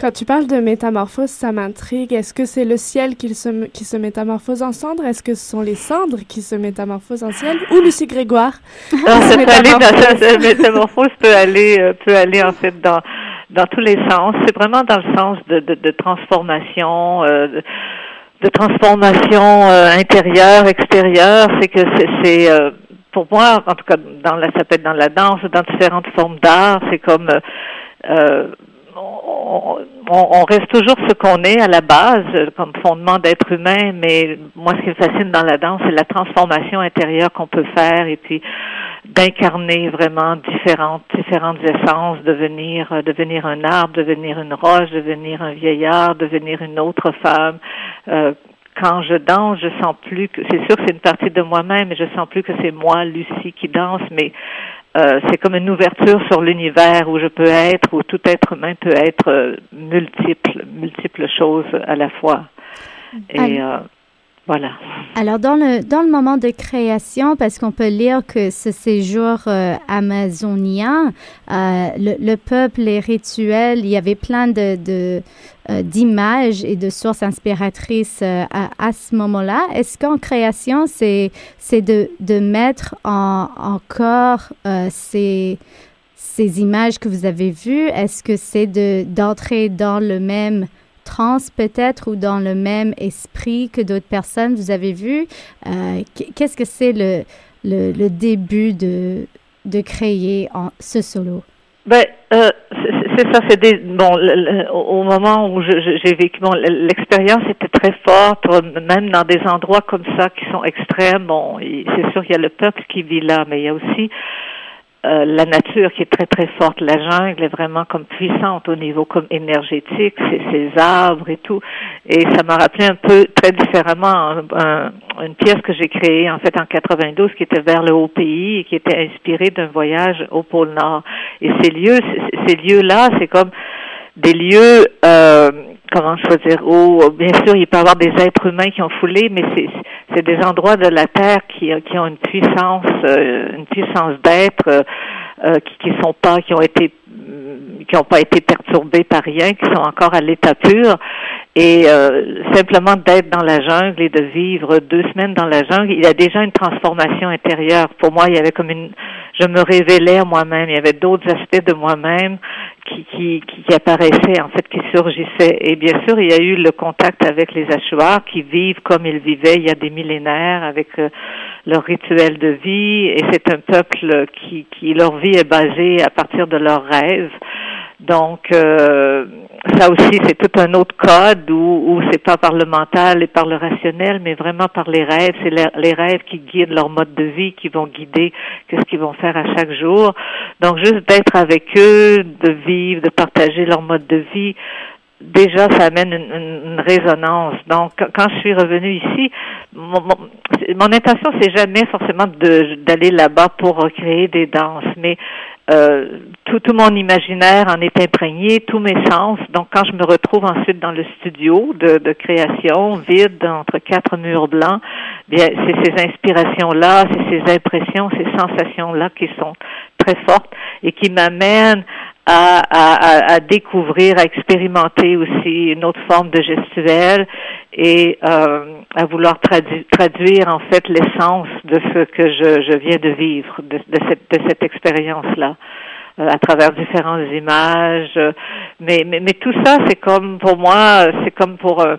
Quand tu parles de métamorphose, ça m'intrigue. Est-ce que c'est le ciel qui se, qui se métamorphose en cendre? Est-ce que ce sont les cendres qui se métamorphosent en ciel? Ou Lucie Grégoire? Ça se peut aller dans, métamorphose? ça, la métamorphose peut aller euh, peut aller en fait dans dans tous les sens. C'est vraiment dans le sens de de, de transformation. euh, de, de transformation euh, intérieure, extérieure, c'est que c'est, euh, pour moi, en tout cas dans la, ça peut être dans la danse, dans différentes formes d'art, c'est comme euh, euh, on, on- reste toujours ce qu'on est à la base, comme fondement d'être humain, mais moi, ce qui me fascine dans la danse, c'est la transformation intérieure qu'on peut faire et puis d'incarner vraiment différentes différentes essences, devenir euh, devenir un arbre, devenir une roche, devenir un vieillard, devenir une autre femme. Euh, quand je danse, je sens plus que c'est sûr que c'est une partie de moi-même, mais je sens plus que c'est moi, Lucie, qui danse, mais euh, c'est comme une ouverture sur l'univers où je peux être, où tout être humain peut être euh, multiple, multiples choses à la fois. Et euh, voilà. Alors, dans le, dans le moment de création, parce qu'on peut lire que ce séjour euh, amazonien, euh, le, le peuple, les rituels, il y avait plein de, euh, d'images et de sources inspiratrices à, à ce moment-là. Est-ce qu'en création, c'est, c'est de, de mettre en, euh, ces, ces images que vous avez vues? Est-ce que c'est de, d'entrer dans le même trans peut-être ou dans le même esprit que d'autres personnes vous avez vues. Euh, qu- Qu'est-ce que c'est le, le, début de, de créer en, ce solo? Ben, euh, c'est ça, c'est bon. au moment où j'ai vécu, bon, l'expérience était très forte, même dans des endroits comme ça qui sont extrêmes. Bon, il- c'est sûr qu'il y a le peuple qui vit là, mais il y a aussi euh, la nature qui est très très forte. La jungle est vraiment comme puissante au niveau comme énergétique, ces arbres et tout. Et ça m'a rappelé un peu très différemment un- un- une pièce que j'ai créée en fait en 92 qui était vers le haut pays et qui était inspirée d'un voyage au pôle Nord. Et ces lieux, ces lieux-là, c'est comme des lieux, euh, comment je peux dire, où bien sûr il peut y avoir des êtres humains qui ont foulé, mais c'est c'est des endroits de la terre qui, qui ont une puissance, euh, une puissance d'être, euh, euh, qui, qui sont pas, qui ont été mm, qui n'ont pas été perturbés par rien, qui sont encore à l'état pur. Et euh, simplement d'être dans la jungle et de vivre deux semaines dans la jungle, il y a déjà une transformation intérieure. Pour moi, il y avait comme une, je me révélais à moi-même. Il y avait d'autres aspects de moi-même qui, qui, qui, apparaissaient, en fait, qui surgissaient. Et bien sûr, il y a eu le contact avec les Achuars qui vivent comme ils vivaient il y a des millénaires avec euh, leur rituel de vie. Et c'est un peuple qui, qui, leur vie est basée à partir de leurs rêves. Donc, euh, ça aussi, c'est tout un autre code où, où c'est pas par le mental et par le rationnel, mais vraiment par les rêves. C'est les, les rêves qui guident leur mode de vie, qui vont guider qu'est-ce qu'ils vont faire à chaque jour. Donc, juste d'être avec eux, de vivre, de partager leur mode de vie, déjà ça amène une, une, résonance. Donc quand je suis revenue ici, mon, mon, mon intention c'est jamais forcément d'aller là-bas pour recréer des danses, mais euh, tout, tout mon imaginaire en est imprégné, tous mes sens. Donc quand je me retrouve ensuite dans le studio de, de création, vide entre quatre murs blancs, bien c'est ces inspirations-là, c'est ces impressions, ces sensations-là qui sont très fortes et qui m'amènent à, à, à, découvrir, à expérimenter aussi une autre forme de gestuelle et euh, à vouloir tradu traduire en fait l'essence de ce que je, je viens de vivre, de, de cette, de cette expérience-là. Euh, à travers différentes images. Euh, mais, mais, mais tout ça, c'est comme pour moi, c'est comme pour, euh,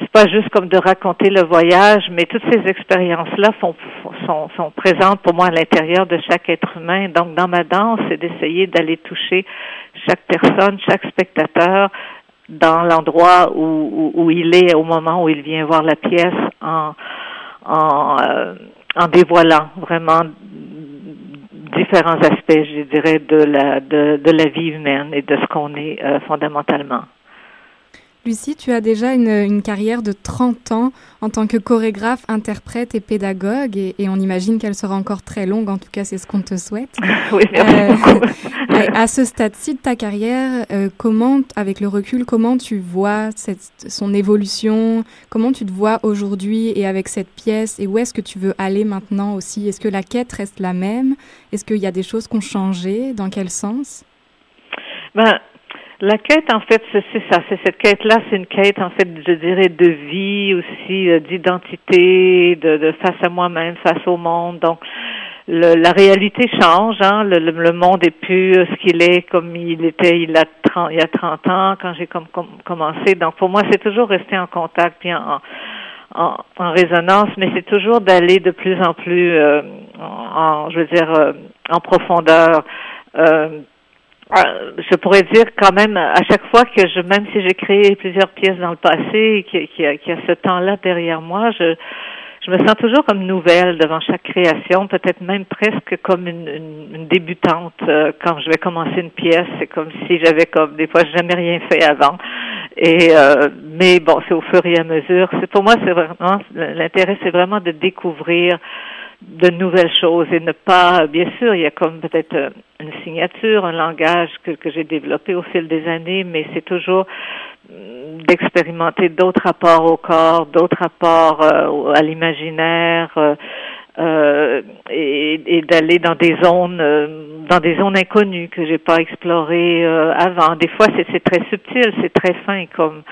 c'est pas juste comme de raconter le voyage, mais toutes ces expériences-là sont, sont, sont présentes pour moi à l'intérieur de chaque être humain. Donc, dans ma danse, c'est d'essayer d'aller toucher chaque personne, chaque spectateur dans l'endroit où, où, il est au moment où il vient voir la pièce en, en, en dévoilant vraiment différents aspects, je dirais, de la, de, de la vie humaine et de ce qu'on est euh, fondamentalement. Lucie, tu as déjà une, une, carrière de 30 ans en tant que chorégraphe, interprète et pédagogue, et, et on imagine qu'elle sera encore très longue, en tout cas c'est ce qu'on te souhaite. oui, merci euh, à ce stade-ci de ta carrière, euh, comment, avec le recul, comment tu vois cette, son évolution, comment tu te vois aujourd'hui et avec cette pièce, et où est-ce que tu veux aller maintenant aussi? Est-ce que la quête reste la même? Est-ce qu'il y a des choses qui ont changé? Dans quel sens? Ben, la quête, en fait, c'est ça. C'est cette quête-là, c'est une quête, en fait, je dirais, de vie aussi, euh, d'identité, de, de, face à moi-même, face au monde. Donc, le, la réalité change. Hein? Le, le, monde est plus ce qu'il est comme il était il, a 30, il y a 30 ans quand j'ai comme, comme, commencé. Donc, pour moi, c'est toujours rester en contact, puis en, en, résonance, mais c'est toujours d'aller de plus en plus, euh, en, je veux dire, euh, en profondeur. Euh, je pourrais dire quand même à chaque fois que je, même si j'ai créé plusieurs pièces dans le passé, qu'il y, a, a ce temps-là derrière moi, je, je me sens toujours comme nouvelle devant chaque création, peut-être même presque comme une, une, une débutante euh, quand je vais commencer une pièce. C'est comme si j'avais comme des fois jamais rien fait avant. Et euh, mais bon, c'est au fur et à mesure. C'est pour moi, c'est vraiment l'intérêt, c'est vraiment de découvrir de nouvelles choses et ne pas, bien sûr, il y a comme peut-être euh, une signature, un langage que, j'ai développé au fil des années, mais c'est toujours mm, d'expérimenter d'autres rapports au corps, d'autres rapports euh, à l'imaginaire euh, euh, et, d'aller dans des zones, dans des zones inconnues que j'ai pas explorées avant. Des fois, c'est très subtil, c'est très fin comme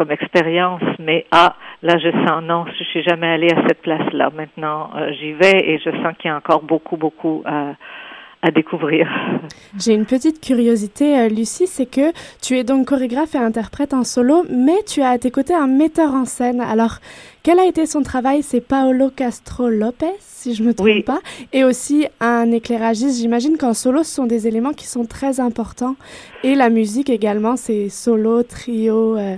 comme expérience, mais ah, là je sens non, je suis jamais allée à cette place-là. Maintenant, euh, j'y vais et je sens qu'il y a encore beaucoup, beaucoup à, à découvrir. J'ai une petite curiosité, euh, Lucie, c'est que tu es donc chorégraphe et interprète en solo, mais tu as à tes côtés un metteur en scène. Alors, quel a été son travail? C'est Paolo Castro Lopez, si je me trompe oui. pas, et aussi un éclairagiste. J'imagine qu'en solo, ce sont des éléments qui sont très importants. Et la musique également, c'est solo, trio, euh,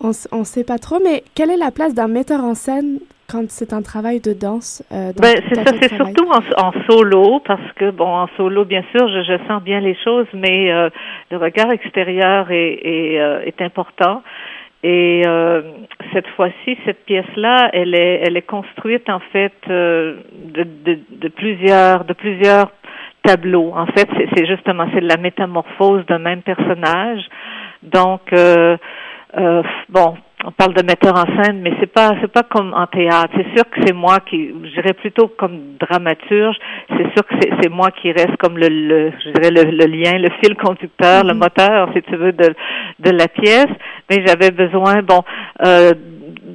on ne sait pas trop. Mais quelle est la place d'un metteur en scène quand c'est un travail de danse euh, ben, C'est ça, c'est surtout en, en, solo, parce que, bon, en solo, bien sûr, je, je sens bien les choses, mais euh, le regard extérieur est, est, euh, est important. Et euh, cette fois-ci, cette pièce-là, elle est, elle est construite en fait euh, de, de, de plusieurs, de plusieurs tableaux. En fait, c'est justement c'est de la métamorphose d'un même personnage. Donc, euh, euh, bon, on parle de metteur en scène, mais c'est pas c'est pas comme en théâtre. C'est sûr que c'est moi qui, je dirais plutôt comme dramaturge. C'est sûr que c'est moi qui reste comme le, le je dirais le, le, lien, le fil conducteur, mm -hmm. le moteur, si tu veux, de de la pièce. Mais j'avais besoin, bon. Euh,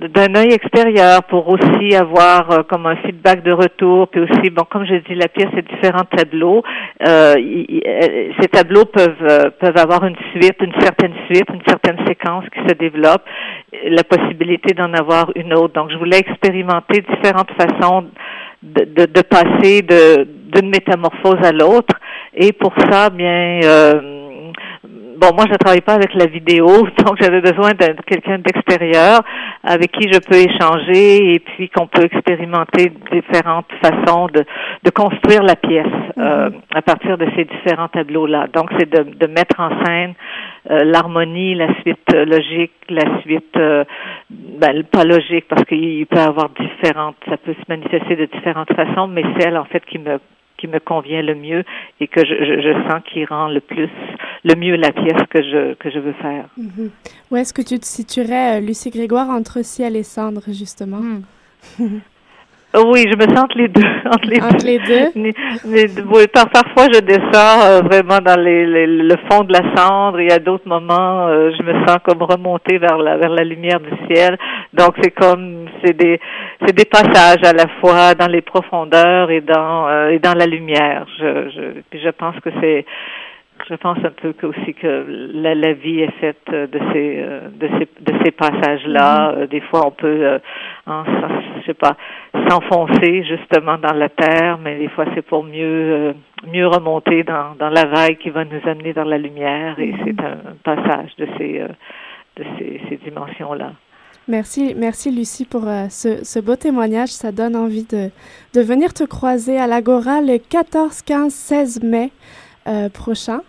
d'un œil extérieur pour aussi avoir euh, comme un feedback de retour, puis aussi, bon, comme je dis, la pièce est différents tableaux. Euh, y, ces tableaux peuvent euh, peuvent avoir une suite, une certaine suite, une certaine séquence qui se développe, la possibilité d'en avoir une autre. Donc, je voulais expérimenter différentes façons de, de, de passer de d'une métamorphose à l'autre, et pour ça, bien euh, bon, moi, je ne travaille pas avec la vidéo, donc j'avais besoin de quelqu'un d'extérieur avec qui je peux échanger et puis qu'on peut expérimenter différentes façons de, de construire la pièce -hmm. euh, à partir de ces différents tableaux-là. Donc, c'est de, de, mettre en scène euh, l'harmonie, la suite logique, la suite euh, ben, pas logique parce qu'il peut y avoir différentes, ça peut se manifester de différentes façons, mais celle en fait qui me qui me convient le mieux et que je, je, je sens qui rend le plus, le mieux la pièce que je, que je veux faire. Mm -hmm. Où est-ce que tu te situerais, euh, Lucie Grégoire, entre ciel et cendre, justement? Mm. Oui, je me sens entre les deux. Entre les Entre deux. les deux? Oui, par- parfois, je descends euh, vraiment dans le fond de la cendre et à d'autres moments, euh, je me sens comme remonter vers la, vers la lumière du ciel. Donc, c'est comme, c'est des, c'est des passages à la fois dans les profondeurs et dans, euh, et dans la lumière. Je, je, puis je pense que c'est, je pense un peu que aussi que la, la vie est faite euh, de ces euh, de ces de ces passages là. des fois on peut euh, en, je sais pas s'enfoncer justement dans la terre, mais des fois c'est pour mieux euh, mieux remonter dans dans la vague qui va nous amener vers la lumière et c'est un passage de ces euh, de ces, ces dimensions là. Merci, merci Lucie pour euh, ce, ce beau témoignage. Ça donne envie de, de venir te croiser à l'Agora le 14, 15, 16 mai euh, prochain.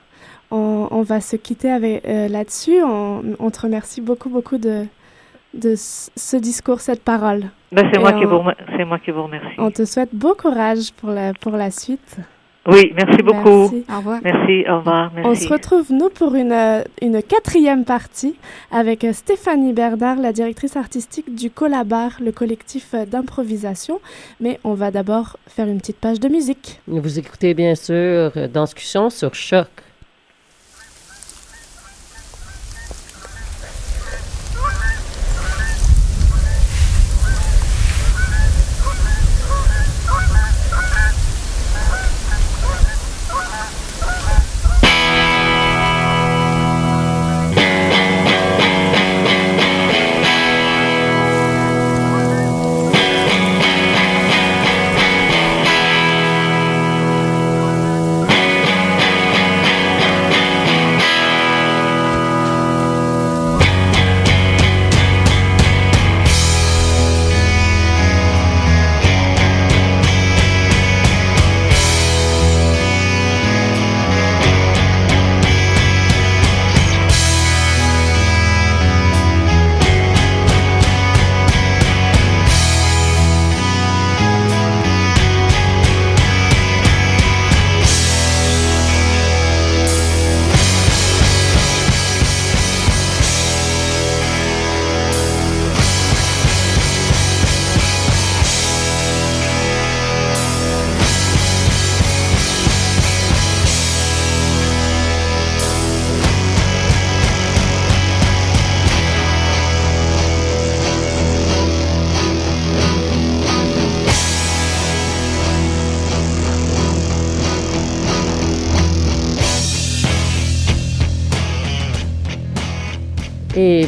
On, on va se quitter avec euh, là-dessus. On, on te remercie beaucoup, beaucoup de, de ce discours, cette parole. Ben, c'est moi qui vous moi qui vous remercie. On te souhaite beau courage pour la, pour la suite. Oui, merci beaucoup. Merci. Au revoir. Merci, au revoir, merci. On se retrouve, nous, pour une, euh, une quatrième partie avec euh, Stéphanie Bernard, la directrice artistique du Collabar, le collectif euh, d'improvisation. Mais on va d'abord faire une petite page de musique. Vous écoutez bien sûr Danscussion sur Choc.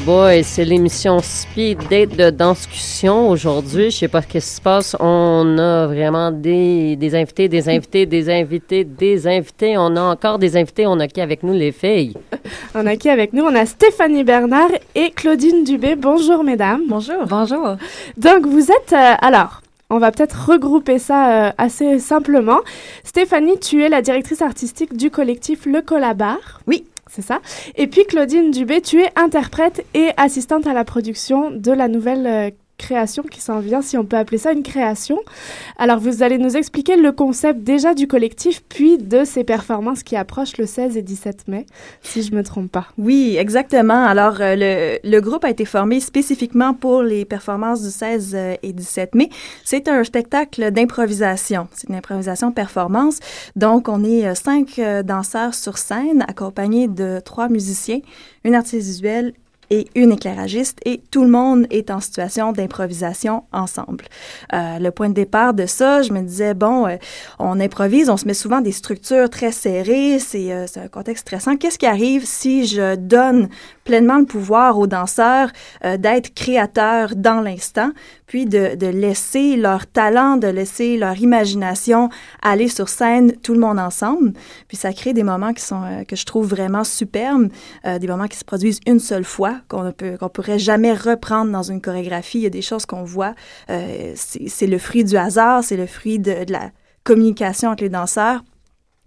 Et boy, c'est l'émission Speed Date de Danscussion aujourd'hui. Je sais pas ce qui se passe. On a vraiment des, des invités, des invités, des invités, des invités. On a encore des invités. On a qui avec nous, les filles? On a qui avec nous? On a Stéphanie Bernard et Claudine Dubé. Bonjour, mesdames. Bonjour. Bonjour. Donc, vous êtes. euh, alors, on va peut-être regrouper ça euh, assez simplement. Stéphanie, tu es la directrice artistique du collectif Le Collabar. Oui. C'est ça. Et puis, Claudine Dubé, tu es interprète et assistante à la production de la nouvelle euh, création qui s'en vient, si on peut appeler ça une création. Alors, vous allez nous expliquer le concept déjà du collectif, puis de ses performances qui approchent le 16 et 17 mai, si je me trompe pas. Oui, exactement. Alors, euh, le, le groupe a été formé spécifiquement pour les performances du 16 euh, et 17 mai. C'est un spectacle d'improvisation. C'est une improvisation performance. Donc, on est euh, cinq danseurs sur scène, accompagnés de trois musiciens, une artiste visuelle et une éclairagiste et tout le monde est en situation d'improvisation ensemble. Euh, le point de départ de ça, je me disais, bon, euh, on improvise, on se met souvent des structures très serrées, c'est euh, un contexte stressant. Qu'est-ce qui arrive si je donne pleinement le pouvoir aux danseurs euh, d'être créateurs dans l'instant, puis de, de laisser leur talent, de laisser leur imagination aller sur scène, tout le monde ensemble. Puis ça crée des moments qui sont euh, que je trouve vraiment superbes, euh, des moments qui se produisent une seule fois, qu'on ne peut qu'on pourrait jamais reprendre dans une chorégraphie. Il y a des choses qu'on voit, euh, c'est le fruit du hasard, c'est le fruit de, de la communication entre les danseurs.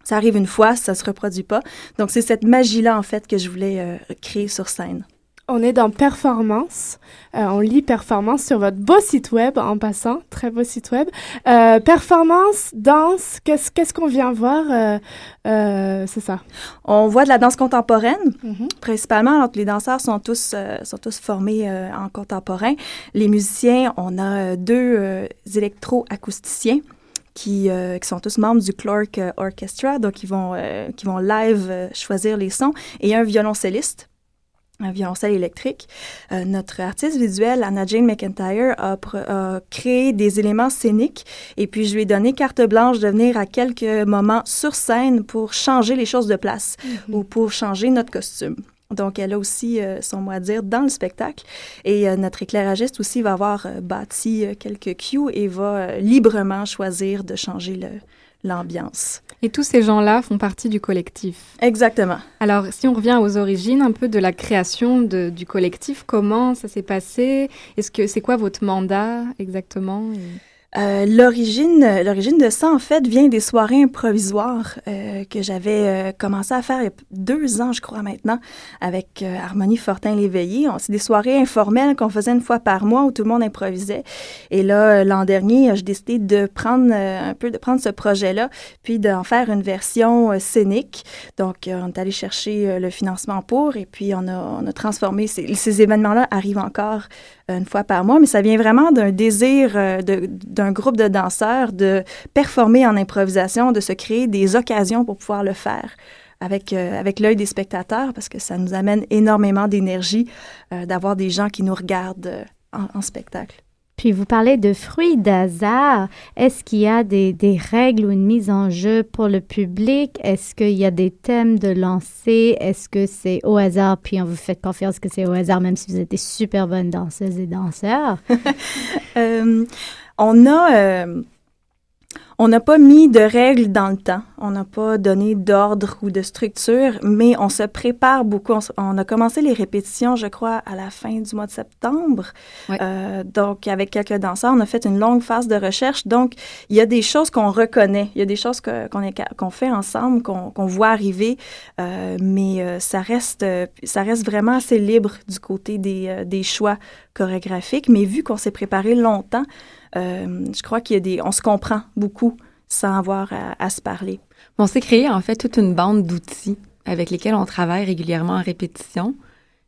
Ça arrive une fois, ça se reproduit pas. Donc c'est cette magie-là en fait que je voulais euh, créer sur scène. On est dans performance. Euh, on lit performance sur votre beau site web en passant, très beau site web. Euh, performance, danse, qu'est-ce qu'est-ce qu'on vient voir euh, C'est ça? On voit de la danse contemporaine, Mhm. principalement. Alors que les danseurs sont tous, sont tous formés en contemporain. Les musiciens, on a deux électro-acousticiens qui, euh, qui sont tous membres du Clark euh, Orchestra, donc ils vont, euh, qui vont live euh, choisir les sons, et un violoncelliste un violoncelle électrique. Euh, notre artiste visuel, Anna Jane McIntyre, a, a créé des éléments scéniques et puis je lui ai donné carte blanche de venir à quelques moments sur scène pour changer les choses de place ou pour changer notre costume. Donc, elle a aussi euh, son mot à dire dans le spectacle. Et euh, notre éclairagiste aussi va avoir euh, bâti quelques cues et va librement choisir de changer le- l'ambiance. Et tous ces gens-là font partie du collectif. Exactement. Alors, si on revient aux origines un peu de la création de- du collectif, comment ça s'est passé? Est-ce que c'est quoi votre mandat exactement? Et- Euh, l'origine, l'origine de ça, en fait, vient des soirées improvisoires euh, que j'avais euh, commencé à faire il y a deux ans, je crois, maintenant, avec euh, Harmonie Fortin-Léveillé. C'est des soirées informelles qu'on faisait une fois par mois où tout le monde improvisait. Et là, euh, l'an dernier, j'ai décidé de prendre un peu, de prendre ce projet-là, puis d'en faire une version scénique. Donc, on est allé chercher le financement pour, et puis on a, on a transformé. Ces, ces événements-là arrivent encore une fois par mois, mais ça vient vraiment d'un désir euh, d'un groupe de danseurs de performer en improvisation, de se créer des occasions pour pouvoir le faire avec, euh, avec l'œil des spectateurs, parce que ça nous amène énormément d'énergie euh, d'avoir des gens qui nous regardent euh, en, en spectacle. Puis vous parlez de fruits d'hasard. Est-ce qu'il y a des, des règles ou une mise en jeu pour le public? Est-ce qu'il y a des thèmes de lancer? Est-ce que c'est au hasard? Puis on vous fait confiance que c'est au hasard, même si vous êtes des super bonnes danseuses et danseurs. Euh, on a... euh, on n'a pas mis de règles dans le temps. On n'a pas donné d'ordre ou de structure, mais on se prépare beaucoup. On, a commencé les répétitions, je crois, à la fin du mois de septembre. Ouais. Euh, donc, avec quelques danseurs, on a fait une longue phase de recherche. Donc, il y a des choses qu'on reconnaît. Il y a des choses qu'on fait ensemble, qu'on voit arriver, euh, mais euh, ça, reste, ça reste vraiment assez libre du côté des, euh, des choix chorégraphiques. Mais vu qu'on s'est préparé longtemps, euh, je crois qu'il y a des, on se comprend beaucoup sans avoir à, à se parler. On s'est créé en fait toute une bande d'outils avec lesquels on travaille régulièrement en répétition.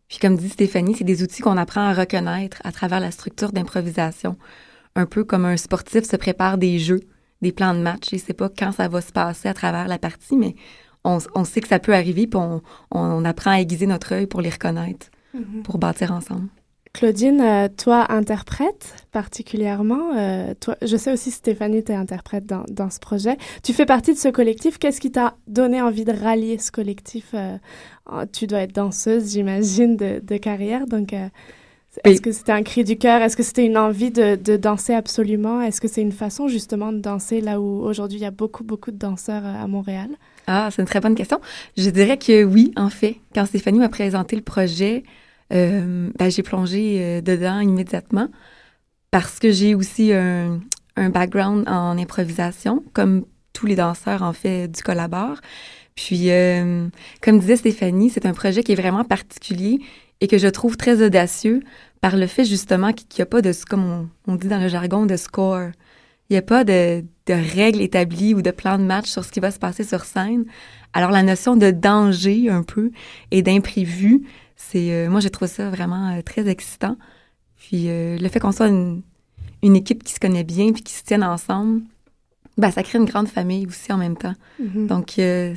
Puis comme dit Stéphanie, c'est des outils qu'on apprend à reconnaître à travers la structure d'improvisation. Un peu comme un sportif se prépare des jeux, des plans de match. Il ne sait pas quand ça va se passer à travers la partie, mais on, on sait que ça peut arriver, puis on, on apprend à aiguiser notre œil pour les reconnaître, Mhm. pour bâtir ensemble. Claudine, euh, toi, interprète particulièrement. euh, toi, je sais aussi, Stéphanie, tu es interprète dans, dans ce projet. Tu fais partie de ce collectif. Qu'est-ce qui t'a donné envie de rallier ce collectif euh, Tu dois être danseuse, j'imagine, de, de carrière. Donc, euh, est-ce Oui. que c'était un cri du cœur? Est-ce que c'était une envie de, de danser absolument? Est-ce que c'est une façon, justement, de danser là où aujourd'hui il y a beaucoup, beaucoup de danseurs à Montréal? Ah, c'est une très bonne question. Je dirais que oui, en fait. Quand Stéphanie m'a présenté le projet, euh, ben, j'ai plongé euh, dedans immédiatement parce que j'ai aussi un, un background en improvisation, comme tous les danseurs, en fait, du collabore. Puis, euh, comme disait Stéphanie, c'est un projet qui est vraiment particulier et que je trouve très audacieux par le fait, justement, qu'il n'y a pas de, comme on, dit dans le jargon, de score. Il n'y a pas de, de règles établies ou de plan de match sur ce qui va se passer sur scène. Alors, la notion de danger, un peu, et d'imprévu, c'est, euh, moi, j'ai trouvé ça vraiment euh, très excitant. Puis, euh, le fait qu'on soit une, une équipe qui se connaît bien puis qui se tienne ensemble, ben, ça crée une grande famille aussi en même temps. Mhm. Donc, euh,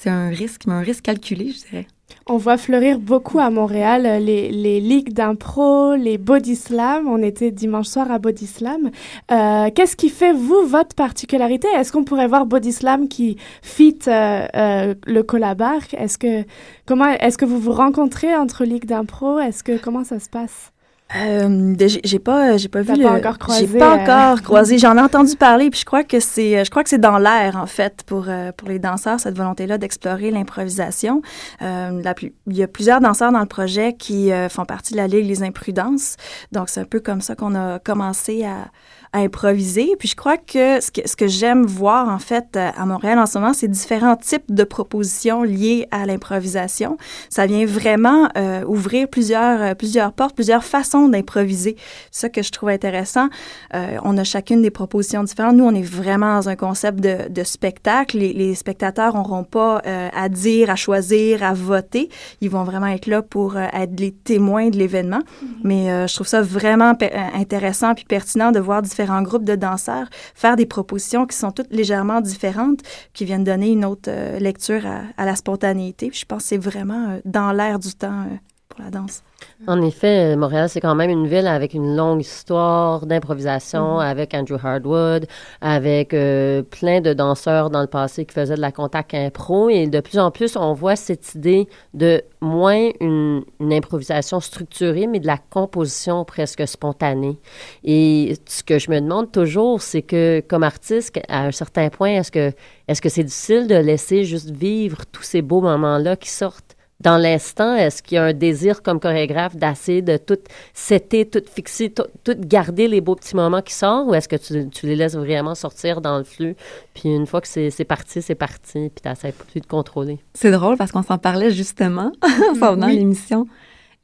c'est un risque, mais un risque calculé, je dirais. On voit fleurir beaucoup à Montréal euh, les, les ligues d'impro, les body slam. On était dimanche soir à body slam. Euh, Qu'est-ce qui fait, vous, votre particularité? Est-ce qu'on pourrait voir body slam qui fit euh, le collabar? Est-ce que, comment, est-ce que vous vous rencontrez entre ligues d'impro? Est-ce que, comment ça se passe? Euh, de- j'ai j'ai pas, j'ai pas vu. Le- pas encore croisé, J'ai pas euh, encore croisé. J'en ai entendu parler, puis je crois que c'est, je crois que c'est dans l'air en fait pour euh, pour les danseurs cette volonté-là d'explorer l'improvisation. Euh, la plus- il y a plusieurs danseurs dans le projet qui euh, font partie de la ligue Les Imprudences. Donc c'est un peu comme ça qu'on a commencé à improviser. Puis je crois que ce que, ce que j'aime voir, en fait, euh, à Montréal en ce moment, c'est différents types de propositions liées à l'improvisation. Ça vient vraiment euh, ouvrir plusieurs, euh, plusieurs portes, plusieurs façons d'improviser. C'est ça que je trouve intéressant. Euh, on a chacune des propositions différentes. Nous, on est vraiment dans un concept de, de spectacle. Les, les spectateurs n'auront pas à dire, à choisir, à voter. Ils vont vraiment être là pour être les témoins de l'événement. Mais euh, je trouve ça vraiment intéressant puis pertinent de voir différents groupes de danseurs faire des propositions qui sont toutes légèrement différentes, qui viennent donner une autre euh, lecture à, la spontanéité. Je pense que c'est vraiment euh, dans l'air du temps euh, pour la danse. En effet, Montréal, c'est quand même une ville avec une longue histoire d'improvisation, Mhm. avec Andrew Hardwood, avec euh, plein de danseurs dans le passé qui faisaient de la contact impro. Et de plus en plus, on voit cette idée de moins une, une improvisation structurée, mais de la composition presque spontanée. Et ce que je me demande toujours, c'est que comme artiste, à un certain point, est-ce que est-ce que c'est difficile de laisser juste vivre tous ces beaux moments-là qui sortent? Dans l'instant, est-ce qu'il y a un désir comme chorégraphe d'essayer de tout setter, tout fixer, tout, tout garder les beaux petits moments qui sortent ou est-ce que tu, tu les laisses vraiment sortir dans le flux puis une fois que c'est parti, c'est parti puis tu n'essaies plus de contrôler? C'est drôle parce qu'on s'en parlait justement en s'en venant Oui. l'émission.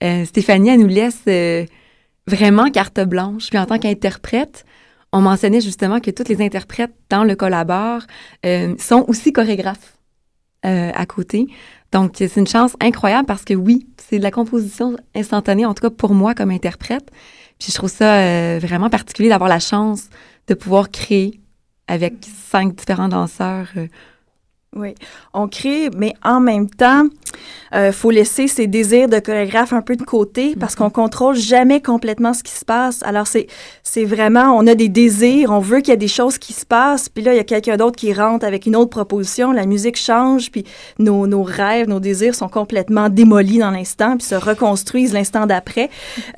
Euh, Stéphanie, elle nous laisse euh, vraiment carte blanche. Puis en tant qu'interprète, on mentionnait justement que toutes les interprètes dans le collabore euh, sont aussi chorégraphes euh, à côté. Donc, c'est une chance incroyable parce que oui, c'est de la composition instantanée, en tout cas pour moi comme interprète. Puis je trouve ça euh, vraiment particulier d'avoir la chance de pouvoir créer avec cinq différents danseurs. euh, Oui, on crée, mais en même temps, euh, faut laisser ses désirs de chorégraphe un peu de côté parce qu'on contrôle jamais complètement ce qui se passe. Alors c'est c'est vraiment, on a des désirs, on veut qu'il y ait des choses qui se passent, puis là il y a quelqu'un d'autre qui rentre avec une autre proposition, la musique change, puis nos, nos rêves, nos désirs sont complètement démolis dans l'instant, puis se reconstruisent l'instant d'après.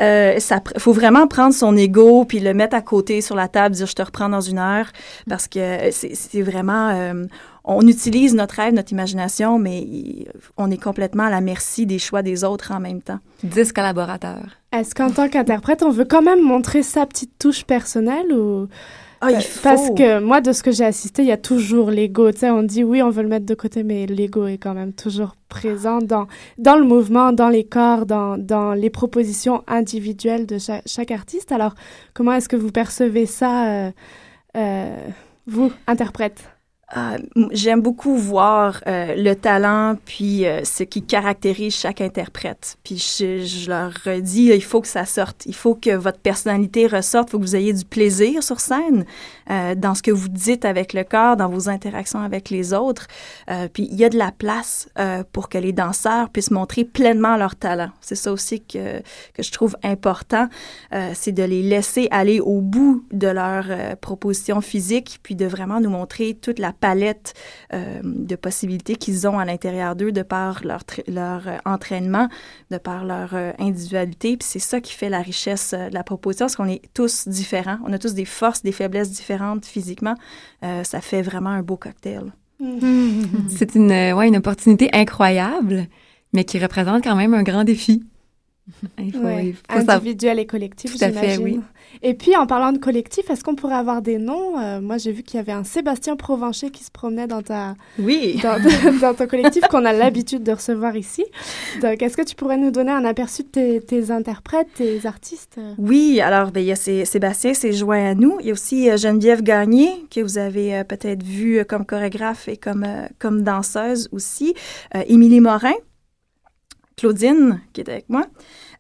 Euh, ça, faut vraiment prendre son ego puis le mettre à côté sur la table, dire je te reprends dans une heure parce que c'est c'est vraiment euh, on utilise notre rêve, notre imagination, mais on est complètement à la merci des choix des autres en même temps. 10 collaborateurs. Est-ce qu'en tant qu'interprète, on veut quand même montrer sa petite touche personnelle ou... Ah, il faut. Parce que moi, de ce que j'ai assisté, il y a toujours l'ego. Tu sais, on dit oui, on veut le mettre de côté, mais l'ego est quand même toujours présent dans, dans le mouvement, dans les corps, dans, dans les propositions individuelles de chaque, chaque artiste. Alors, comment est-ce que vous percevez ça, euh, euh, vous, interprète? M- J'aime beaucoup voir euh, le talent puis euh, ce qui caractérise chaque interprète. Puis je, je leur dis, il faut que ça sorte. Il faut que votre personnalité ressorte. Il faut que vous ayez du plaisir sur scène euh, dans ce que vous dites avec le corps, dans vos interactions avec les autres. Euh, puis il y a de la place euh, pour que les danseurs puissent montrer pleinement leur talent. C'est ça aussi que, que je trouve important. Euh, c'est de les laisser aller au bout de leur euh, proposition physique, puis de vraiment nous montrer toute la palette euh, de possibilités qu'ils ont à l'intérieur d'eux de par leur, leur entraînement, de par leur individualité. Puis c'est ça qui fait la richesse de la proposition, parce qu'on est tous différents. On a tous des forces, des faiblesses différentes physiquement. Euh, ça fait vraiment un beau cocktail. C'est une, euh, ouais, une opportunité incroyable, mais qui représente quand même un grand défi. Il faut- Ouais, il faut savoir- individuel et collectif, Tout à fait, oui. Et puis, en parlant de collectif, est-ce qu'on pourrait avoir des noms? Euh, Moi, j'ai vu qu'il y avait un Sébastien Provencher qui se promenait dans ta, oui. dans, dans ton collectif qu'on a l'habitude de recevoir ici. Donc, est-ce que tu pourrais nous donner un aperçu de tes, tes interprètes, tes artistes? Oui, alors ben, il y a Sé- Sébastien s'est joint à nous. Il y a aussi euh, Geneviève Gagné, que vous avez euh, peut-être vu euh, comme chorégraphe et comme, comme danseuse aussi. Émilie Morin, Claudine, qui est avec moi.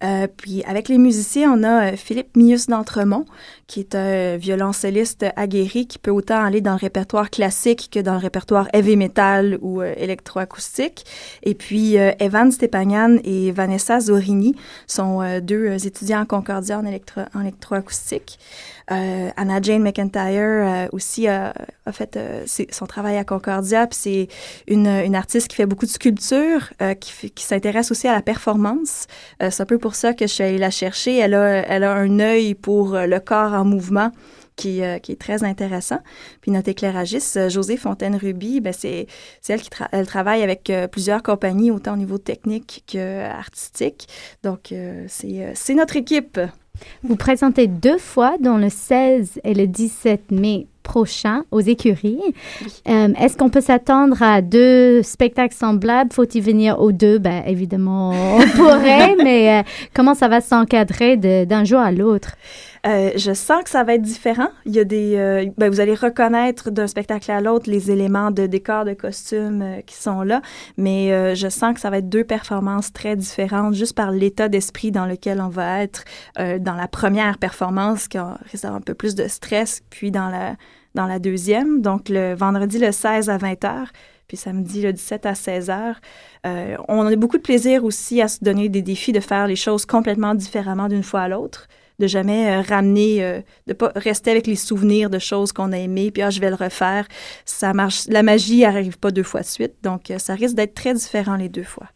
Euh, puis avec les musiciens, on a euh, Philippe Mius d'Entremont, qui est un violoncelliste aguerri qui peut autant aller dans le répertoire classique que dans le répertoire heavy metal ou euh, électroacoustique. Et puis euh, Evan Stepanian et Vanessa Zorini sont deux étudiants en Concordia en, électro en électroacoustique. Euh, Anna Jane McIntyre euh, aussi a, a fait euh, son travail à Concordia, puis c'est une, une artiste qui fait beaucoup de sculpture, euh, qui, qui s'intéresse aussi à la performance. Euh, c'est un peu pour ça que je suis allée la chercher. Elle a, elle a un œil pour le corps en mouvement, qui, euh, qui est très intéressant. Puis notre éclairagiste, José Fontaine-Ruby, ben c'est elle qui elle travaille avec plusieurs compagnies, autant au niveau technique qu'artistique. Donc, euh, c'est notre équipe. Vous présentez deux fois, dans le 16 et le 17 mai prochain, aux écuries. Euh, Est-ce qu'on peut s'attendre à deux spectacles semblables? Faut-il venir aux deux? Ben, évidemment, on pourrait, mais euh, comment ça va s'encadrer d'un jour à l'autre? Euh, je sens que ça va être différent. Il y a des, euh, ben, vous allez reconnaître d'un spectacle à l'autre les éléments de décor, de costume euh, qui sont là, mais je sens que ça va être deux performances très différentes juste par l'état d'esprit dans lequel on va être dans la première performance qui a- risque d'avoir un peu plus de stress, puis dans la dans la deuxième. Donc le vendredi le 16 à 20h. Puis samedi, le 17 à 16 h. Euh, on a beaucoup de plaisir aussi à se donner des défis de faire les choses complètement différemment d'une fois à l'autre de jamais euh, ramener, euh, de pas rester avec les souvenirs de choses qu'on a aimées, puis ah, je vais le refaire. Ça marche. La magie n'arrive pas deux fois de suite, donc euh, ça risque d'être très différent les deux fois.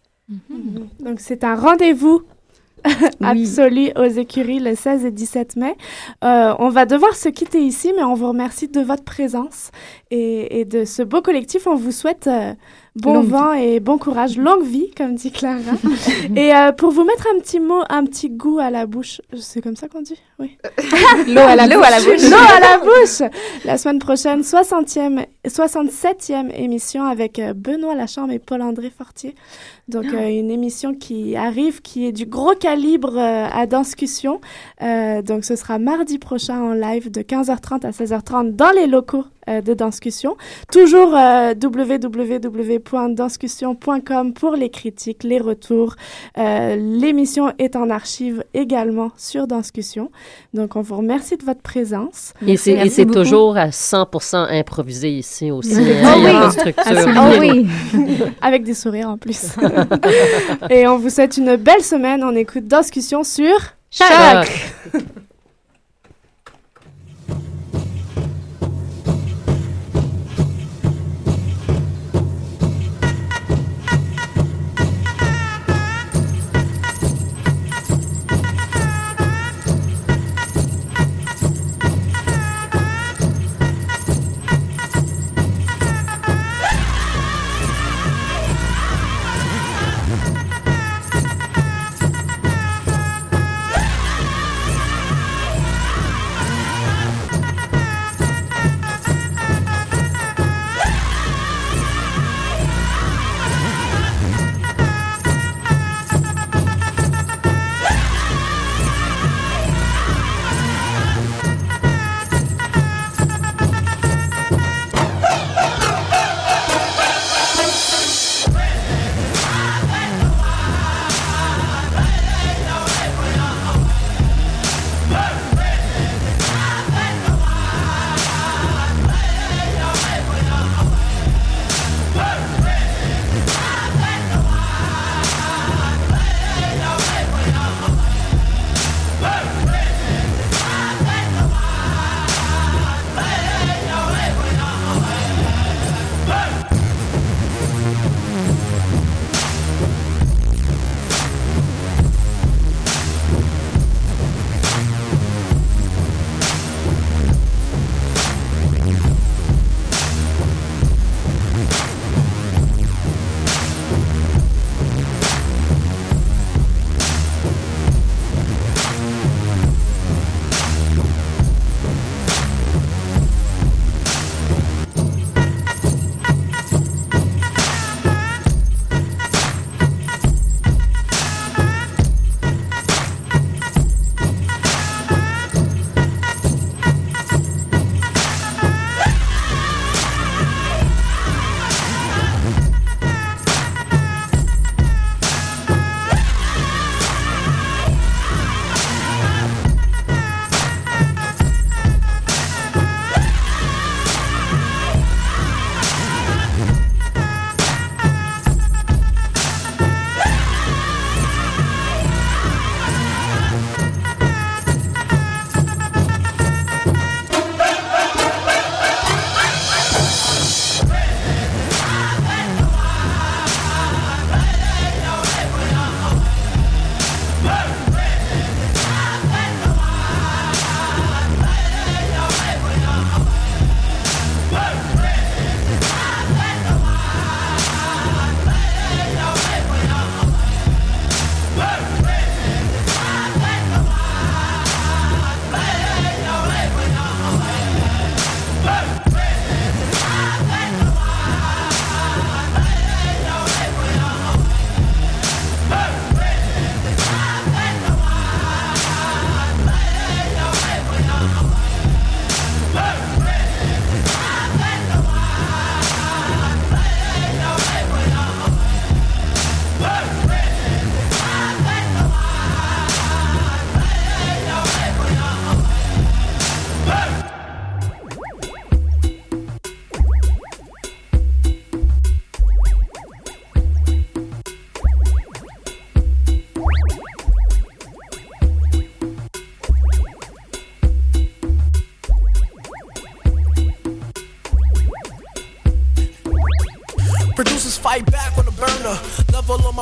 Donc, c'est un rendez-vous absolu aux écuries le 16 et 17 mai. Euh, on va devoir se quitter ici, mais on vous remercie de votre présence et, et de ce beau collectif. On vous souhaite euh, bon Longue vent et bon courage, longue vie, comme dit Clara. et euh, pour vous mettre un petit mot, un petit goût à la bouche, c'est comme ça qu'on dit? Oui. L'eau à la L'eau à la bouche. L'eau à la bouche. La semaine prochaine, 60e, 67e émission avec euh, Benoît Lachambre et Paul-André Fortier. Donc, euh, une émission qui arrive, qui est du gros calibre euh, à Danscussion. Euh, donc, ce sera mardi prochain en live de 15h30 à 16h30 dans les locaux de Danscussion. Toujours euh, www.danscussion.com pour les critiques, les retours. Euh, L'émission est en archive également sur Danscussion. Donc, on vous remercie de votre présence. Et c'est, toujours à 100% improvisé ici aussi. A oui. Ah oui. Avec des sourires en plus. Et on vous souhaite une belle semaine. On écoute Discussion sur Choc. Choc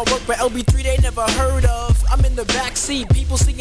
my work, but LB3 they never heard